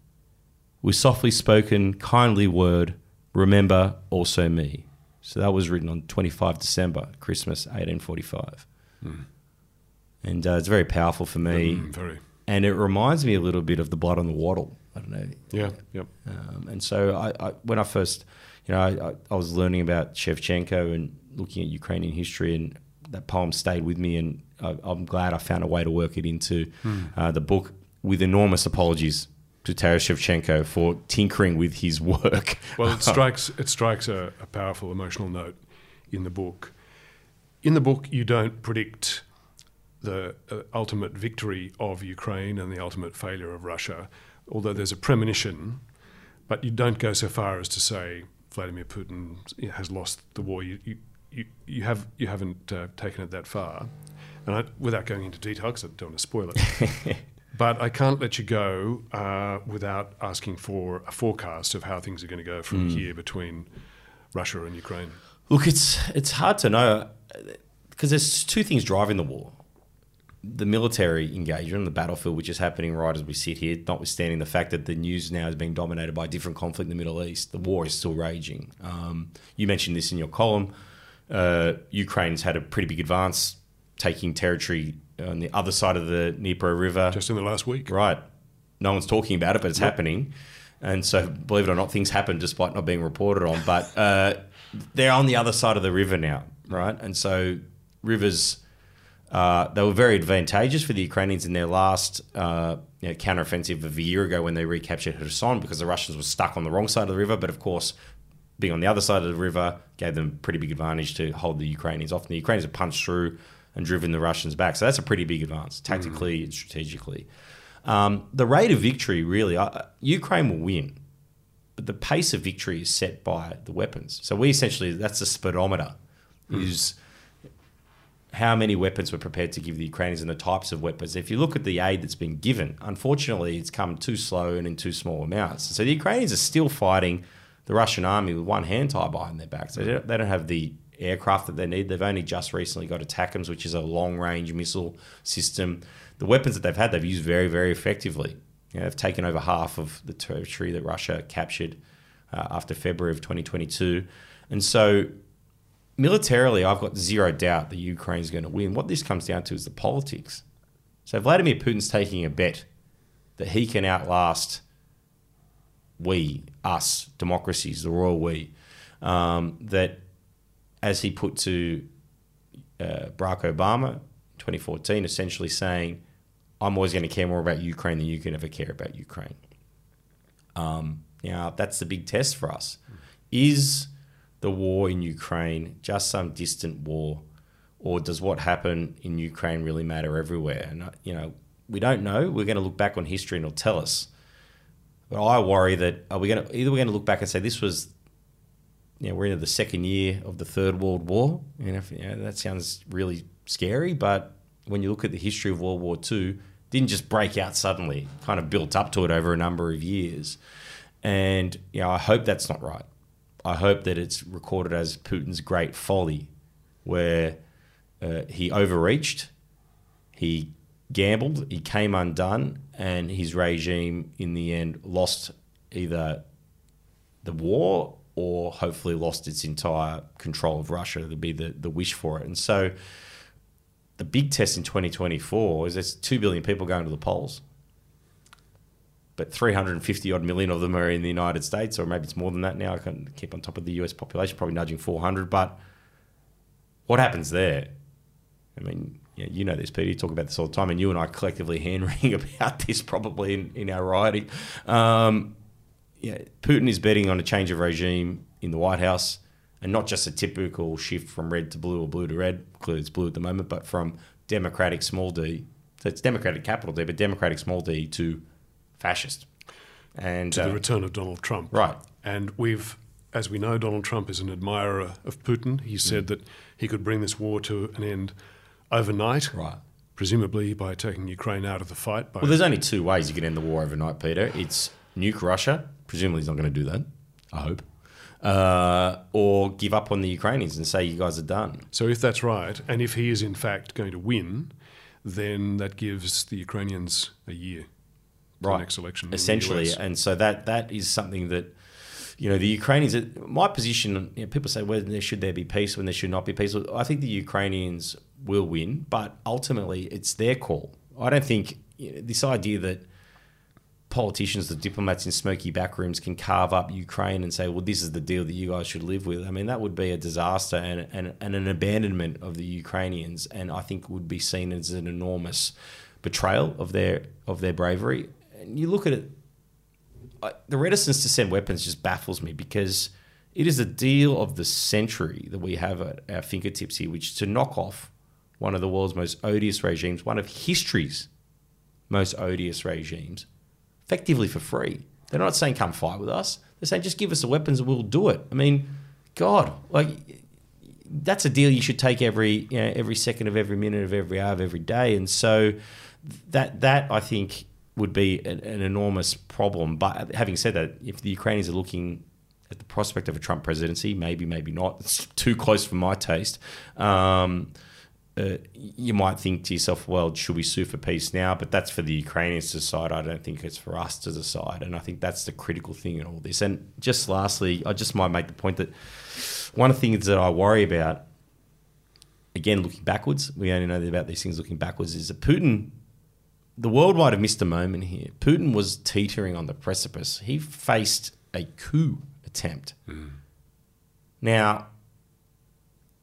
with softly spoken, kindly word, remember also me. So that was written on 25 December, Christmas 1845. Mm. And uh, it's very powerful for me. Mm, very. And it reminds me a little bit of the blood on the wattle. I don't know. Yeah, yep. Um, and so I, I, when I first, you know, I, I, was learning about Shevchenko and looking at Ukrainian history, and that poem stayed with me. And I, am glad I found a way to work it into mm. uh, the book with enormous apologies to Taras Shevchenko for tinkering with his work. Well, it strikes it strikes a, a, powerful emotional note in the book. In the book, you don't predict the uh, ultimate victory of Ukraine and the ultimate failure of Russia, although there's a premonition. But you don't go so far as to say Vladimir Putin has lost the war. You you, you, you have you haven't uh, taken it that far. And I, without going into details, I don't want to spoil it. But I can't let you go uh, without asking for a forecast of how things are going to go from mm. here between Russia and Ukraine. Look, it's it's hard to know because there's two things driving the war: the military engagement the battlefield, which is happening right as we sit here, notwithstanding the fact that the news now is being dominated by different conflict in the Middle East. The war is still raging. Um, you mentioned this in your column. Uh, Ukraine's had a pretty big advance, taking territory on the other side of the Dnieper River. Just in the last week. Right. No one's talking about it, but it's yep. happening. And so, believe it or not, things happen despite not being reported on. But uh, they're on the other side of the river now, right? And so, rivers, uh, they were very advantageous for the Ukrainians in their last uh, you know, counteroffensive of a year ago when they recaptured Kherson because the Russians were stuck on the wrong side of the river. But of course, being on the other side of the river gave them pretty big advantage to hold the Ukrainians off. And the Ukrainians have punched through and driven the Russians back. So that's a pretty big advance, tactically mm. and strategically. Um, the rate of victory, really, uh, Ukraine will win, but the pace of victory is set by the weapons. So we essentially, that's the speedometer, mm. is how many weapons we're prepared to give the Ukrainians and the types of weapons. If you look at the aid that's been given, unfortunately, it's come too slow and in too small amounts. So the Ukrainians are still fighting the Russian army with one hand tied behind their backs. they don't, they don't have the aircraft that they need. They've only just recently got ATACMS, which is a long range missile system. The weapons that they've had, they've used very, very effectively. You know, they've taken over half of the territory that Russia captured uh, after February of 2022. And so, militarily, I've got zero doubt that Ukraine is going to win. What this comes down to is the politics. So, Vladimir Putin's taking a bet that he can outlast we, us, democracies, the royal we, um, that as he put to uh, Barack Obama in 2014, essentially saying, I'm always going to care more about Ukraine than you can ever care about Ukraine. Um, now, that's the big test for us. Is the war in Ukraine just some distant war, or does what happened in Ukraine really matter everywhere? And, uh, you know, we don't know. We're going to look back on history and it'll tell us. But I worry that are we going to either we're going to look back and say this was you know, we're in the second year of the Third World War. You know, you know, that sounds really scary, but when you look at the history of World War II, didn't just break out suddenly, kind of built up to it over a number of years. And you know, I hope that's not right. I hope that it's recorded as Putin's great folly, where uh, he overreached, he gambled, he came undone, and his regime in the end lost either the war or hopefully lost its entire control of Russia. That'd be the, the wish for it. And so the big test in 2024 is there's 2 billion people going to the polls. But 350 odd million of them are in the United States, or maybe it's more than that now. I can't keep on top of the US population, probably nudging 400. But what happens there? I mean, yeah, you know this, Peter. You talk about this all the time, and you and I collectively hand wringing about this probably in, in our writing. Um, yeah, Putin is betting on a change of regime in the White House, and not just a typical shift from red to blue or blue to red. Clearly, it's blue at the moment, but from Democratic small d, so it's Democratic capital D, but Democratic small d to fascist. And to uh, the return of Donald Trump. right, And we've, as we know, Donald Trump is an admirer of Putin. He Mm. said that he could bring this war to an end overnight, right. presumably by taking Ukraine out of the fight. By Well, there's only two ways you can end the war overnight, Peter. It's nuke Russia. Presumably, he's not going to do that. I hope. Uh, or give up on the Ukrainians and say you guys are done. so if that's right, and if he is in fact going to win, then that gives the Ukrainians a year. Right. next election. essentially, and so that that is something that you know the Ukrainians. My position, you know, people say, "Well, there should there be peace when there should not be peace?" I think the Ukrainians will win, but ultimately, it's their call. I don't think you know, this idea that politicians, the diplomats in smoky back rooms, can carve up Ukraine and say, "Well, this is the deal that you guys should live with." I mean, that would be a disaster and and, and an abandonment of the Ukrainians, and I think would be seen as an enormous betrayal of their of their bravery. And you look at it the reticence to send weapons just baffles me because it is a deal of the century that we have at our fingertips here, which to knock off one of the world's most odious regimes, one of history's most odious regimes, effectively for free. They're not saying come fight with us. They're saying just give us the weapons and we'll do it. I mean, God, like that's a deal you should take every you know, every second of every minute of every hour of every day. And so that that I think would be an, an enormous problem. But having said that, if the Ukrainians are looking at the prospect of a Trump presidency, maybe, maybe not. It's too close for my taste. Um, uh, you might think to yourself, well, should we sue for peace now? But that's for the Ukrainians to decide. I don't think it's for us to decide. And I think that's the critical thing in all this. And just lastly, I just might make the point that one of the things that I worry about, again, looking backwards, we only know about these things looking backwards, is that Putin, the world might have missed a moment here. Putin was teetering on the precipice. He faced a coup attempt. Now,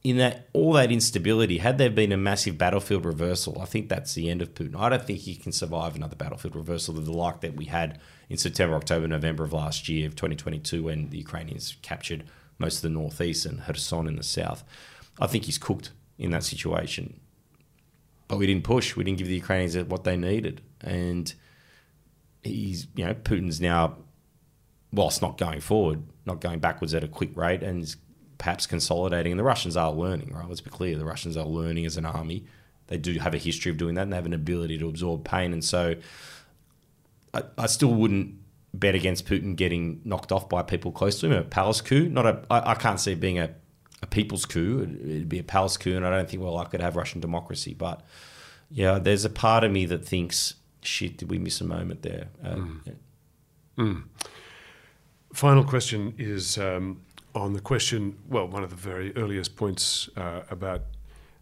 in that all that instability, had there been a massive battlefield reversal, I think that's the end of Putin. I don't think he can survive another battlefield reversal of the like that we had in September, October, November of last year, of 2022, when the Ukrainians captured most of the northeast and Kherson in the south. I think he's cooked in that situation. But we didn't push. We didn't give the Ukrainians what they needed. And he's, you know, Putin's now, whilst not going forward, not going backwards at a quick rate, and perhaps consolidating. And the Russians are learning, right? Let's be clear. The Russians are learning as an army. They do have a history of doing that, and they have an ability to absorb pain. And so, I, I still wouldn't bet against Putin getting knocked off by people close to him. A palace coup, not a. I, I can't see it being a, a people's coup. It'd, it'd be a palace coup, and I don't think well I could have Russian democracy. But yeah, there's a part of me that thinks, shit, did we miss a moment there? Uh, yeah. Final question is um, on the question. Well, one of the very earliest points uh, about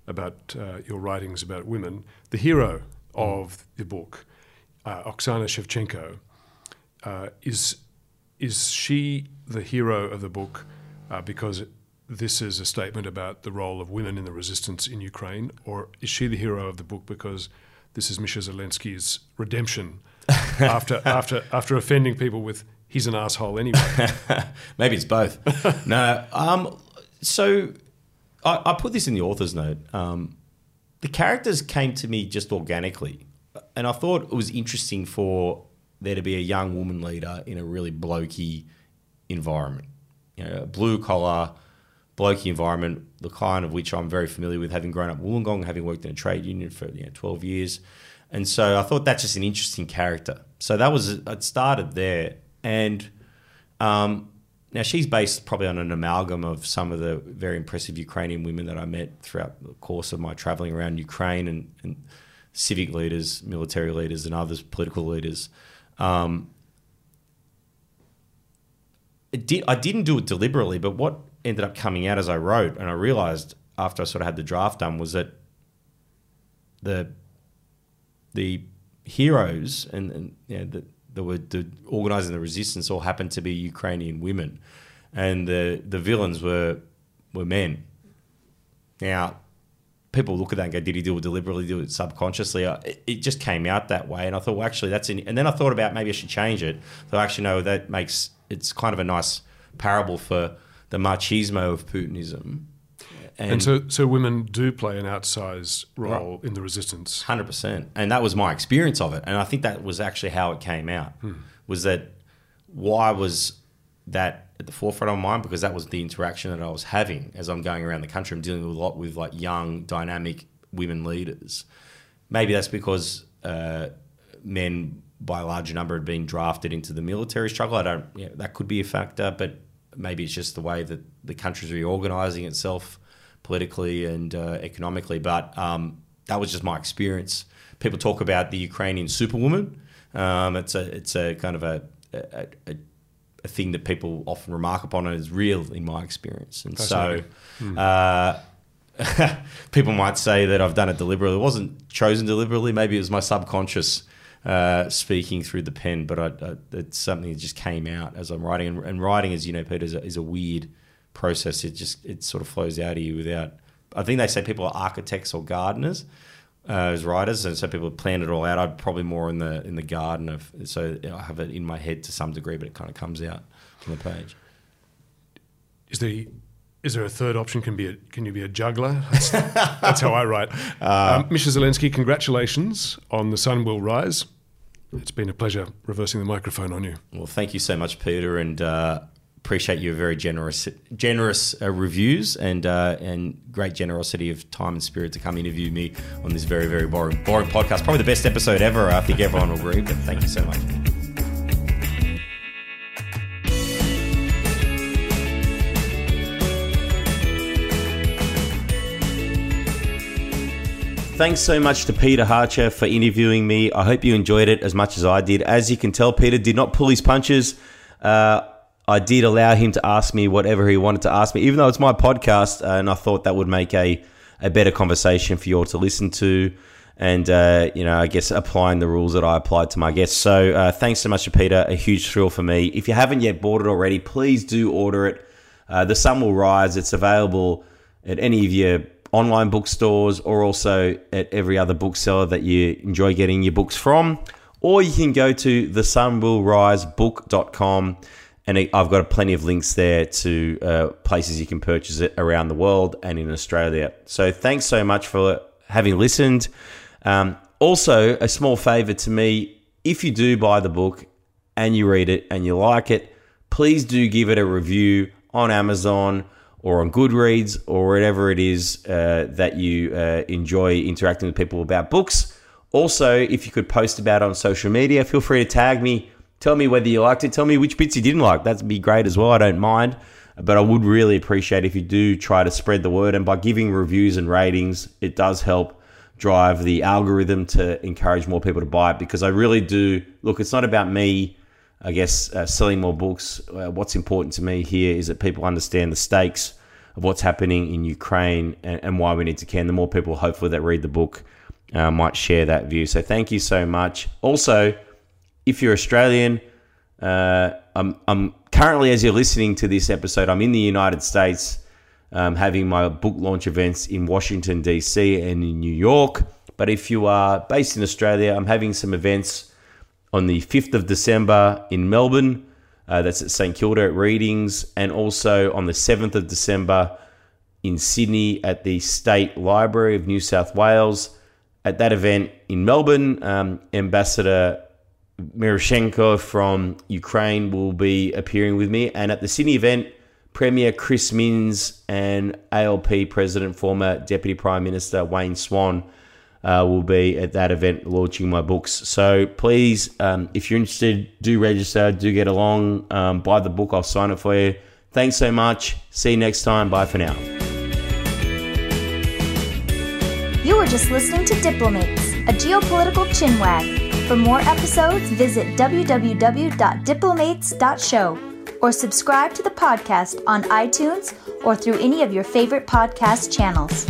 about uh, your writings about women. The hero of the book, uh, Oksana Shevchenko, uh, is is she the hero of the book uh, because this is a statement about the role of women in the resistance in Ukraine, or is she the hero of the book because this is Misha Zelinsky's redemption after after after offending people with he's an asshole anyway? Maybe it's both. no. Um, so I, I put this in the author's note. Um, the characters came to me just organically, and I thought it was interesting for there to be a young woman leader in a really blokey environment. You know, a blue collar, blokey environment, the kind of which I'm very familiar with, having grown up in Wollongong, having worked in a trade union for you know, 12 years. And so I thought that's just an interesting character. So that was, it started there. And um, now she's based probably on an amalgam of some of the very impressive Ukrainian women that I met throughout the course of my traveling around Ukraine. And, and civic leaders, military leaders, and others, political leaders. Um, did, I didn't do it deliberately, but what ended up coming out as I wrote, and I realized after I sort of had the draft done, was that the the heroes and, and you know, the, that were the, organising the resistance all happened to be Ukrainian women, and the the villains were were men. Now, people look at that and go, "Did he do it deliberately? Do it subconsciously?" Uh, it, it just came out that way, and I thought, well, actually, that's in. And then I thought about maybe I should change it. So actually, no, that makes it's kind of a nice parable for the machismo of Putinism. And, and so, so women do play an outsized role right. in the resistance. Hundred percent, and that was my experience of it. And I think that was actually how it came out. Hmm. Was that why was that at the forefront of my mind? Because that was the interaction that I was having as I'm going around the country. I'm dealing with a lot with like young, dynamic women leaders. Maybe that's because uh, men by a larger number had been drafted into the military struggle. I don't. Yeah, that could be a factor, but maybe it's just the way that the country's reorganising itself politically and uh, economically. But um, that was just my experience. People talk about the Ukrainian superwoman. Um, it's a it's a kind of a, a, a, a thing that people often remark upon and is real in my experience. And so. Hmm. Uh, people might say that I've done it deliberately. It wasn't chosen deliberately. Maybe it was my subconscious uh, speaking through the pen, but I, I, it's something that just came out as I'm writing. And, and writing, as you know, Peter, is a, is a, weird process. It just it sort of flows out of you without. I think they say people are architects or gardeners uh, as writers, and so people plan it all out. I'm probably more in the in the garden of so I have it in my head to some degree, but it kind of comes out on the page. Is the is there a third option? Can be a, can you be a juggler? That's, that's how I write. Uh, um, Misha Zelinsky, congratulations on the sun will rise. It's been a pleasure reversing the microphone on you. Well, thank you so much, Peter, and uh, appreciate your very generous generous uh, reviews and uh, and great generosity of time and spirit to come interview me on this very very boring boring podcast. Probably the best episode ever. I think everyone will agree. But thank you so much. Thanks so much to Peter Hartcher for interviewing me. I hope you enjoyed it as much as I did. As you can tell, Peter did not pull his punches. Uh, I did allow him to ask me whatever he wanted to ask me, even though it's my podcast, uh, and I thought that would make a, a better conversation for you all to listen to. And, uh, you know, I guess applying the rules that I applied to my guests. So uh, thanks so much to Peter. A huge thrill for me. If you haven't yet bought it already, please do order it. Uh, the Sun Will Rise. It's available at any of your online bookstores or also at every other bookseller that you enjoy getting your books from. Or you can go to thesunwillrisebook.com and I've got plenty of links there to uh, places you can purchase it around the world and in Australia. So thanks so much for having listened. Um, also, a small favor to me if you do buy the book and you read it and you like it, please do give it a review on Amazon or on Goodreads or whatever it is uh, that you uh, enjoy interacting with people about books. Also, if you could post about it on social media, feel free to tag me. Tell me whether you liked it. Tell me which bits you didn't like. That'd be great as well. I don't mind. But I would really appreciate if you do try to spread the word. And by giving reviews and ratings, it does help drive the algorithm to encourage more people to buy it because I really do. Look, it's not about me I guess uh, selling more books. Uh, what's important to me here is that people understand the stakes of what's happening in Ukraine and, and why we need to care. And the more people, hopefully, that read the book uh, might share that view. So thank you so much. Also, if you're Australian, uh, I'm, I'm currently, as you're listening to this episode, I'm in the United States. Um, having my book launch events in Washington, D.C. and in New York. But if you are based in Australia, I'm having some events on the 5th of December in Melbourne. Uh, that's at St Kilda at Readings, and also on the 7th of December in Sydney at the State Library of New South Wales. At that event in Melbourne, um, Ambassador Miroshnichenko from Ukraine will be appearing with me. And at the Sydney event, Premier Chris Minns and ALP President, former Deputy Prime Minister Wayne Swan uh, will be at that event launching my books. So please, um, if you're interested, do register, do get along, um, buy the book, I'll sign it for you. Thanks so much. See you next time. Bye for now. You were just listening to Diplomates a geopolitical chinwag. For more episodes, visit www.diplomates.show or subscribe to the podcast on iTunes or through any of your favorite podcast channels.